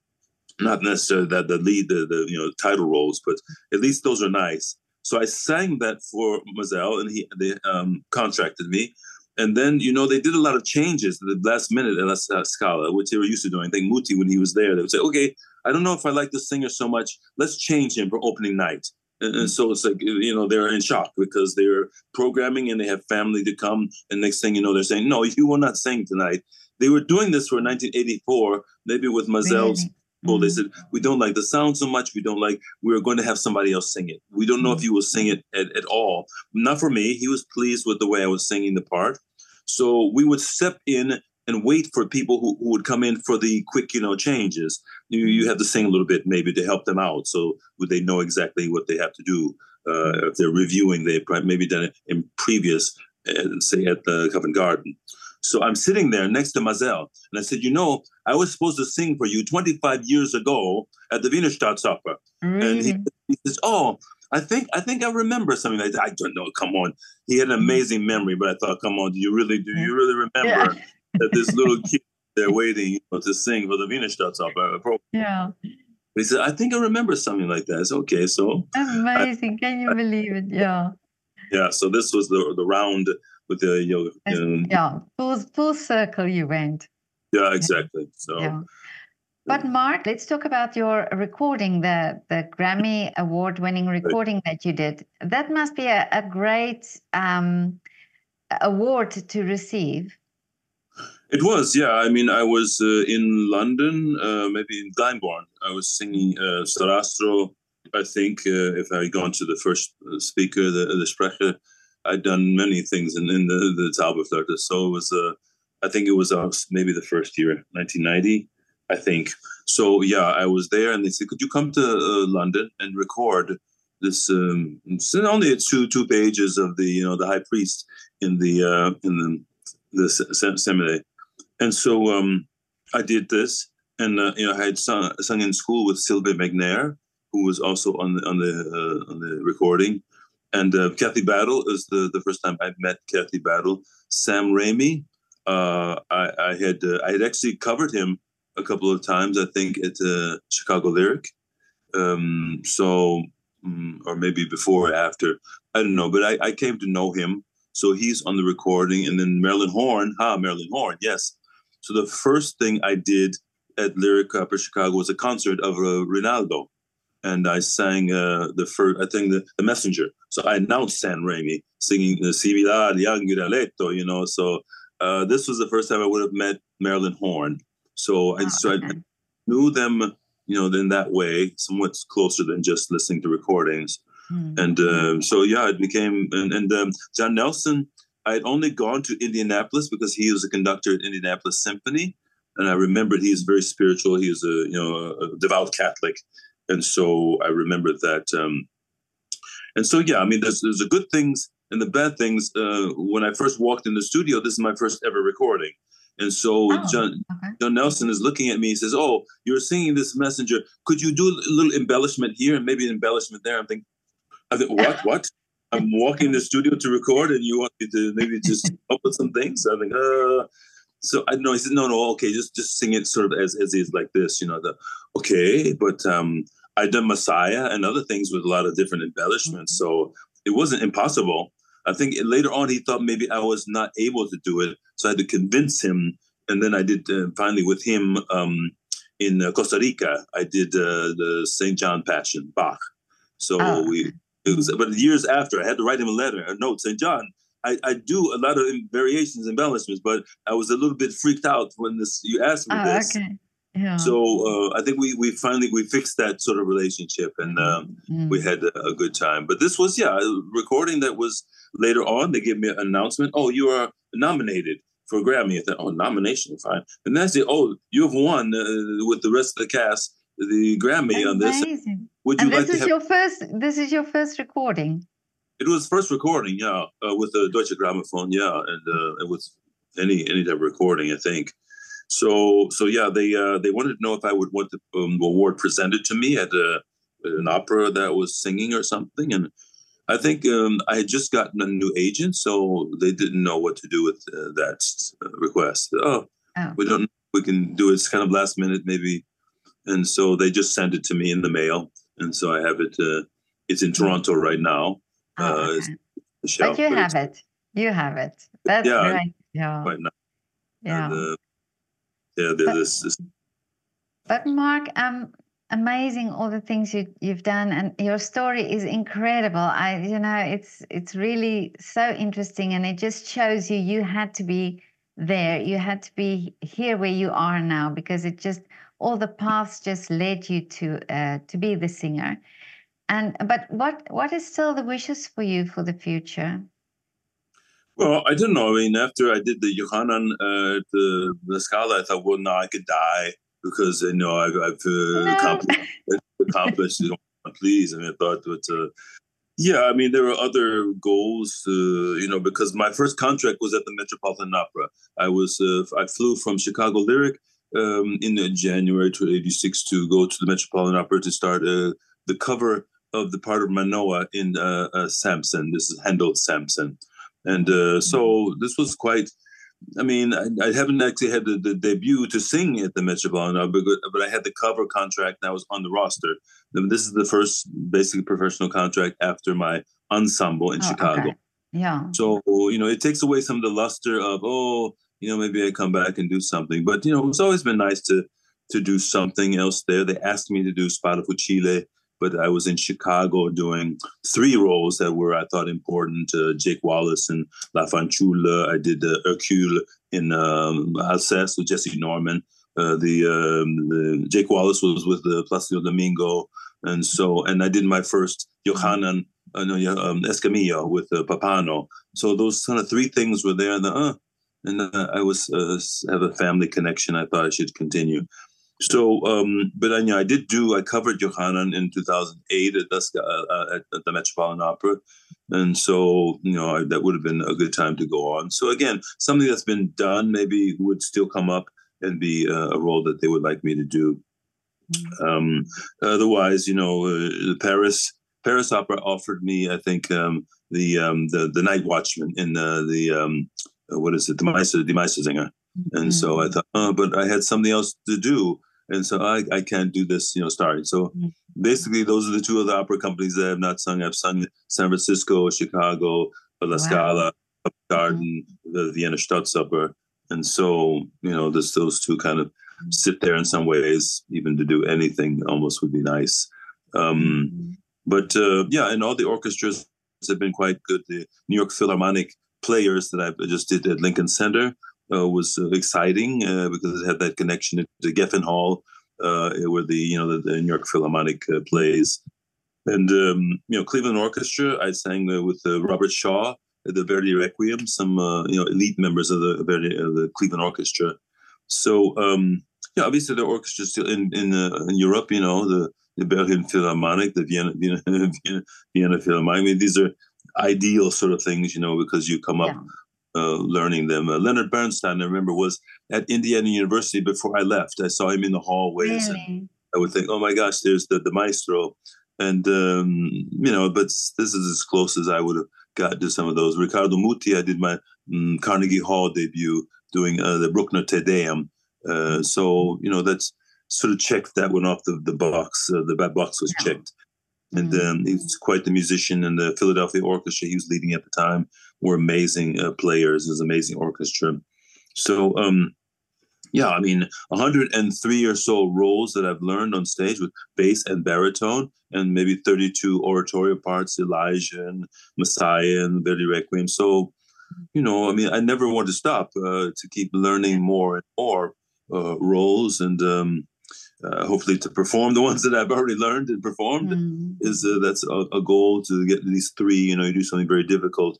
not necessarily that the lead, the, the you know title roles, but at least those are nice. So I sang that for Maazel, and he they um, contracted me. And then you know they did a lot of changes at the last minute at La Scala, which they were used to doing. I think Muti, when he was there, they would say, "Okay, I don't know if I like the singer so much. Let's change him for opening night." And, so it's like you know they're in shock because they're programming and they have family to come, and next thing you know they're saying, "No, you will not sing tonight." They were doing this for 1984, maybe with Maazel's. They mm-hmm. said, we don't like the sound so much. We don't like, we're going to have somebody else sing it. We don't know if he will sing it at, at all. Not for me. He was pleased with the way I was singing the part. So we would step in and wait for people who, who would come in for the quick, you know, changes. You, you have to sing a little bit maybe to help them out. So would they know exactly what they have to do? Uh, if they're reviewing, they've maybe done it in previous, uh, say at the Covent Garden. So I'm sitting there next to Maazel, and I said, "You know, I was supposed to sing for you 25 years ago at the Wiener Staatsoper." Really? And he, mm. he, says, "Oh, I think I think I remember something like that. I don't know. Come on, he had an amazing memory, but I thought, come on, do you really do you really remember yeah. that this little kid there waiting you know, to sing for the Wiener Staatsoper?" Yeah. He said, "I think I remember something like that." It's okay. So amazing. I, Can you believe it? Yeah. Yeah. So this was the the round with the you know, yeah full full circle you went. Yeah exactly. So yeah. but mark let's talk about your recording the the grammy award winning recording that you did. That must be a, a great um, award to receive. It was yeah. I mean i was uh, in london uh, maybe in glyndebourne i was singing uh, sarastro i think uh, if i go to the first uh, speaker the, the sprecher I'd done many things in, in the, the Zauberflöte. So it was, uh, I think it was uh, maybe the first year, 1990, I think. So yeah, I was there and they said, could you come to uh, London and record this, um, it's only two, two pages of the, you know, the high priest in the, uh, in the, the seminary. And so um, I did this and, uh, you know, I had sung, sung in school with Sylvia McNair, who was also on the, on the, uh, on the recording and uh, Kathy Battle is the, the first time I met Kathy Battle. Sam Ramey, uh, I, I, had uh, I had actually covered him a couple of times. I think at uh, Chicago Lyric, um, so um, or maybe before or after. I don't know, but I, I came to know him. So he's on the recording, and then Marilyn Horne. Ha, Marilyn Horne. Yes. So the first thing I did at Lyric Opera Chicago was a concert of uh, Rinaldo and I sang uh, the first, I think, the, the Messenger. So I announced Sam Ramey singing the Cividad Letto, you know. So uh, this was the first time I would have met Marilyn Horne. So, I, oh, so I knew them, you know, in that way, somewhat closer than just listening to recordings. Mm-hmm. And uh, so, yeah, it became, and, and um, John Nelson, I had only gone to Indianapolis because he was a conductor at Indianapolis Symphony. And I remembered he's very spiritual. He was a, you know, a devout Catholic and so I remember that. Um, and so yeah, I mean, there's there's the good things and the bad things. Uh, when I first walked in the studio, this is my first ever recording. And so oh, John, okay. John Nelson is looking at me. He says, "Oh, you're singing this messenger. Could you do a little embellishment here and maybe an embellishment there?" I'm thinking, I think, what, what? I'm walking in the studio to record, and you want me to maybe just up with some things? I think, uh, so I know he said, no, no, okay, just just sing it sort of as as is like this, you know. The okay, but um, I done Messiah and other things with a lot of different embellishments, mm-hmm. so it wasn't impossible. I think later on he thought maybe I was not able to do it, so I had to convince him. And then I did uh, finally with him um, in uh, Costa Rica. I did uh, the Saint John Passion Bach. So oh. we it was, but years after, I had to write him a letter, a note saying, John, I, I do a lot of variations, and embellishments, but I was a little bit freaked out when this you asked me oh, this. Okay. Yeah. So uh, I think we we finally we fixed that sort of relationship, and um, mm. we had a, a, good time. But this was yeah, a recording that was later on. They gave me an announcement. Oh, you are nominated for a Grammy. I thought, oh, nomination, fine. And that's it. Oh, you have won uh, with the rest of the cast the Grammy on this. Would you and like this is have... your first? This is your first recording. It was first recording, yeah, uh, with the Deutsche Grammophon, yeah, and uh, with any any type of recording, I think. So so yeah, they uh, they wanted to know if I would want the um, award presented to me at, a, at an opera that was singing or something, and I think um, I had just gotten a new agent, so they didn't know what to do with uh, that uh, request. Oh, oh, we don't. We can do it. It's kind of last minute, maybe, and so they just sent it to me in the mail, and so I have it. Uh, it's in Toronto right now. Oh, okay. but you have it. You have it. That's yeah, right. Yeah. Right now. Yeah. And, uh, yeah. But, this, this. but Mark, um, amazing all the things you, you've done and your story is incredible i you know it's it's really so interesting and it just shows you you had to be there you had to be here where you are now because it just all the paths just led you to uh, to be the singer and but what what is still the wishes for you for the future well i don't know i mean after i did the Jochanaan uh, the the scala i thought well now i could die because you know I've, I've uh, no. accomplished, accomplished you know, please. I mean, I thought, but uh, yeah, I mean, there were other goals, uh, you know, because my first contract was at the Metropolitan Opera. I was uh, I flew from Chicago Lyric um, in January to '86 to go to the Metropolitan Opera to start uh, the cover of the part of Manoah in uh, Samson. This is Handel's Samson, and so mm-hmm. this was quite I mean, I, I, haven't actually had the, the, debut to sing at the Metropolitan, but, but I had the cover contract and I was on the roster. This is the first basically professional contract after my ensemble in oh, Chicago. Okay. Yeah. So, you know, it takes away some of the luster of, oh, you know, maybe I come back and do something. But, you know, it's always been nice to to do something else there. They asked me to do Sparafucile but I was in Chicago doing three roles that were, I thought, important. Uh, Jake Wallace and La Fanciulla. I did uh, Hercule in um, Alceste with Jessye Norman. Uh, the, um, the, Jake Wallace was with the Placido Domingo, and so and I did my first Jochanaan uh, no, um, Escamillo with uh, Pappano. So those kind of three things were there, and, the, uh, and uh, I was uh, have a family connection. I thought I should continue. So, um, but I, know, I did do, I covered Jochanaan in 2008 at, the, uh, at, the Metropolitan Opera. And so, you know, I, that would have been a good time to go on. So, again, something that's been done maybe would still come up and be uh, a role that they would like me to do. Um, otherwise, you know, uh, Paris Paris Opera offered me, I think, um, the, um, the the Night Watchman in the the um, uh, what is it, the Meister, the Meistersinger. And mm-hmm. so I mm-hmm. thought, oh, but I had something else to do. And so I, I can't do this, you know, starting. So mm-hmm. basically, those are the two other opera companies that I have not sung. I've sung San Francisco, Chicago, La wow. Scala, Garden, mm-hmm. the Vienna Staatsoper. And so, you know, this, those two kind of mm-hmm. sit there in some ways, even to do anything almost would be nice. Um, mm-hmm. But uh, yeah, and all the orchestras have been quite good. The New York Philharmonic players that I just did at Lincoln Center uh, was uh, exciting uh, because it had that connection to Geffen Hall, where the you know the, the New York Philharmonic plays, and um, you know Cleveland Orchestra. I sang with Robert Shaw at the Verdi Requiem, some you know elite members of the Verdi, the Cleveland Orchestra. So um, yeah, obviously the orchestra still in in, uh, in Europe. You know the the Berlin Philharmonic, the Vienna Vienna, Vienna, Vienna Philharmonic. I mean, these are ideal sort of things, you know, because you come up yeah uh, learning them. Uh, Leonard Bernstein, I remember, was at Indiana University before I left. I saw him in the hallways, really? and I would think, "Oh my gosh, there's the the maestro," and um, you know. But this is as close as I would have got to some of those. Riccardo Muti, I did my um, Carnegie Hall debut doing uh, the Bruckner Te Deum. Uh, so you know that's sort of checked that one off the the box. Uh, the box was yeah. checked. And mm-hmm. um, he's quite the musician in the Philadelphia Orchestra he was leading at the time were amazing uh, players. Was amazing orchestra. So um, yeah, I mean, 103 or so roles that I've learned on stage with bass and baritone, and maybe 32 oratorio parts, Elijah and Messiah and Verdi Requiem. So, you know, I mean, I never want to stop uh, to keep learning more and more uh, roles and um, uh, hopefully to perform the ones that I've already learned and performed. Mm. Is uh, that's a, a, goal to get at least three. You know, you do something very difficult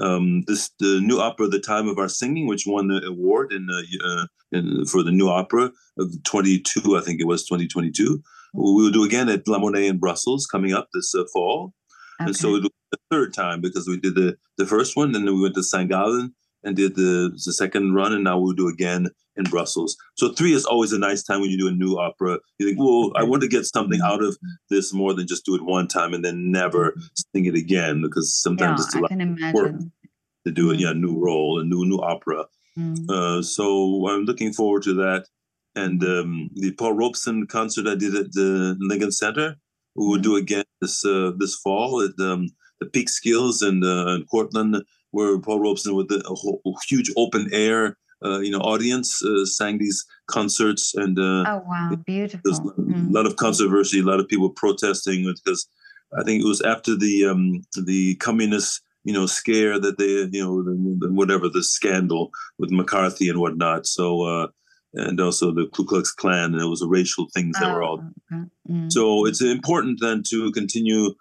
um, this the new opera, "The Time of Our Singing," which won the award in, uh, uh, in for the new opera of 22, I think it was 2022. We will do again at La Monnaie in Brussels coming up this uh, fall, okay. and so the third time because we did the the first one, and then we went to St. Gallen and did the the second run, and now we'll do again in Brussels. So three is always a nice time when you do a new opera. You think, well, I want to get something out of this more than just do it one time and then never sing it again because sometimes yeah, it's a lot of work to do a yeah, new role, a new new opera. Mm. Uh, so I'm looking forward to that. And um, the Paul Robeson concert I did at the Lincoln Center, we will mm. do again this uh, this fall at um, the Peekskill in, uh, in Cortland, where Paul Robeson with a, whole, huge open air uh, you know audience uh, sang these concerts and uh, oh wow beautiful there's mm. a lot of controversy a lot of people protesting because i think it was after the um, the communist you know scare that they you know the, whatever the scandal with mccarthy and whatnot so uh and also the Ku Klux Klan, and it was a racial things that oh, were all. Okay. Mm. So it's important then to continue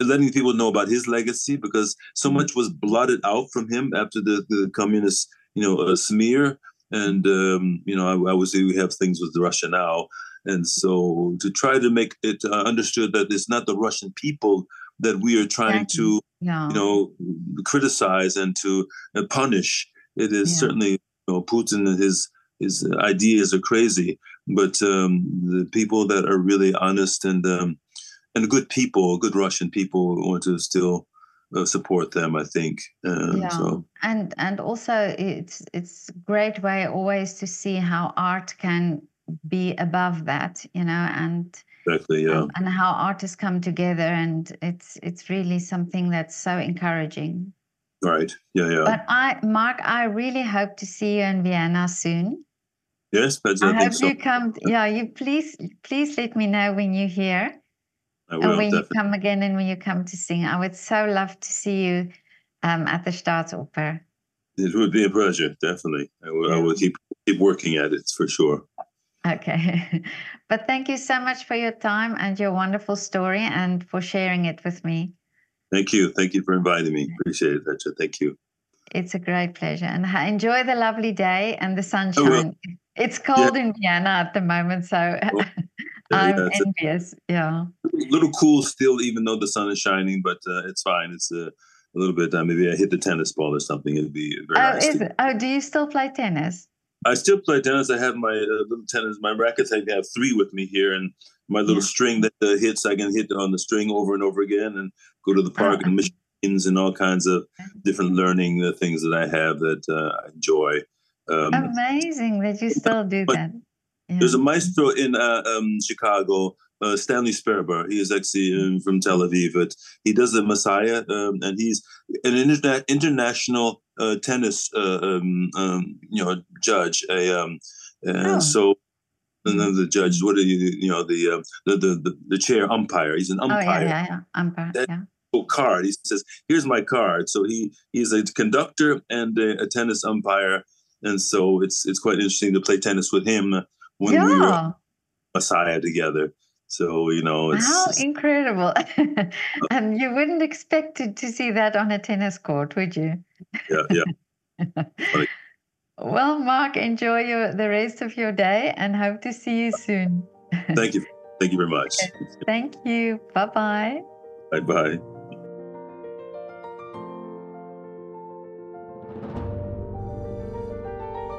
letting people know about his legacy because so mm. much was blotted out from him after the, the communist you know, a smear. And, um, you know, I, I would say we have things with Russia now. And so to try to make it uh, understood that it's not the Russian people that we are trying to, yeah. you know, criticize and to uh, punish. It is yeah. certainly, you know, Putin and his his ideas are crazy, but um, the people that are really honest and um, and good people, good Russian people, want to still uh, support them i think uh, yeah. so. and and also it's it's great way always to see how art can be above that you know and exactly yeah. and, and how artists come together and it's it's really something that's so encouraging. Right. Yeah yeah. But i mark i really hope to see you in vienna soon. Yes but i, I hope so. you come yeah you please please let me know when you're here and when definitely. you come again and when you come to sing, I would so love to see you um, at the Staatsoper. It would be a pleasure, definitely. I will. I will keep keep working at it for sure. Okay. but thank you so much for your time and your wonderful story and for sharing it with me. Thank you. Thank you for inviting me. Appreciate it, Petra. Thank you. It's a great pleasure. And enjoy the lovely day and the sunshine. It's cold yeah. in Vienna at the moment, so I'm yeah, envious. A, yeah. A little cool still, even though the sun is shining, but uh, it's fine. It's a, a little bit. Uh, maybe I hit the tennis ball or something. It'd be very oh, nice. Is it? Oh, do you still play tennis? I still play tennis. I have my uh, little tennis, my rackets. I have three with me here, and my little yeah. string that uh, hits. I can hit on the string over and over again, and go to the park oh. and machines and all kinds of different learning uh, things that I have that uh, I enjoy. Um, Amazing that you still do that. Yeah. There's a maestro in uh, um, Chicago, uh, Stanley Sperber. He is actually um, from Tel Aviv. But he does the Messiah, um, and he's an interna- international uh, tennis, uh, um, um, you know, judge. A um, oh. so. The judge, what are you, you know, the, uh, the, the, the, the chair umpire. He's an umpire. Oh, yeah, yeah, yeah. Umpire, that, yeah card. He says, "Here's my card." So he he's a conductor and a, a, tennis umpire, and so it's it's quite interesting to play tennis with him when yeah. we were Messiah together. So you know, it's how incredible! and um, you wouldn't expect to, to see that on a tennis court, would you? Yeah, yeah. well, Mark, enjoy your the rest of your day, and hope to see you soon. Thank you. Thank you very much. Thank you. Bye bye. Bye bye.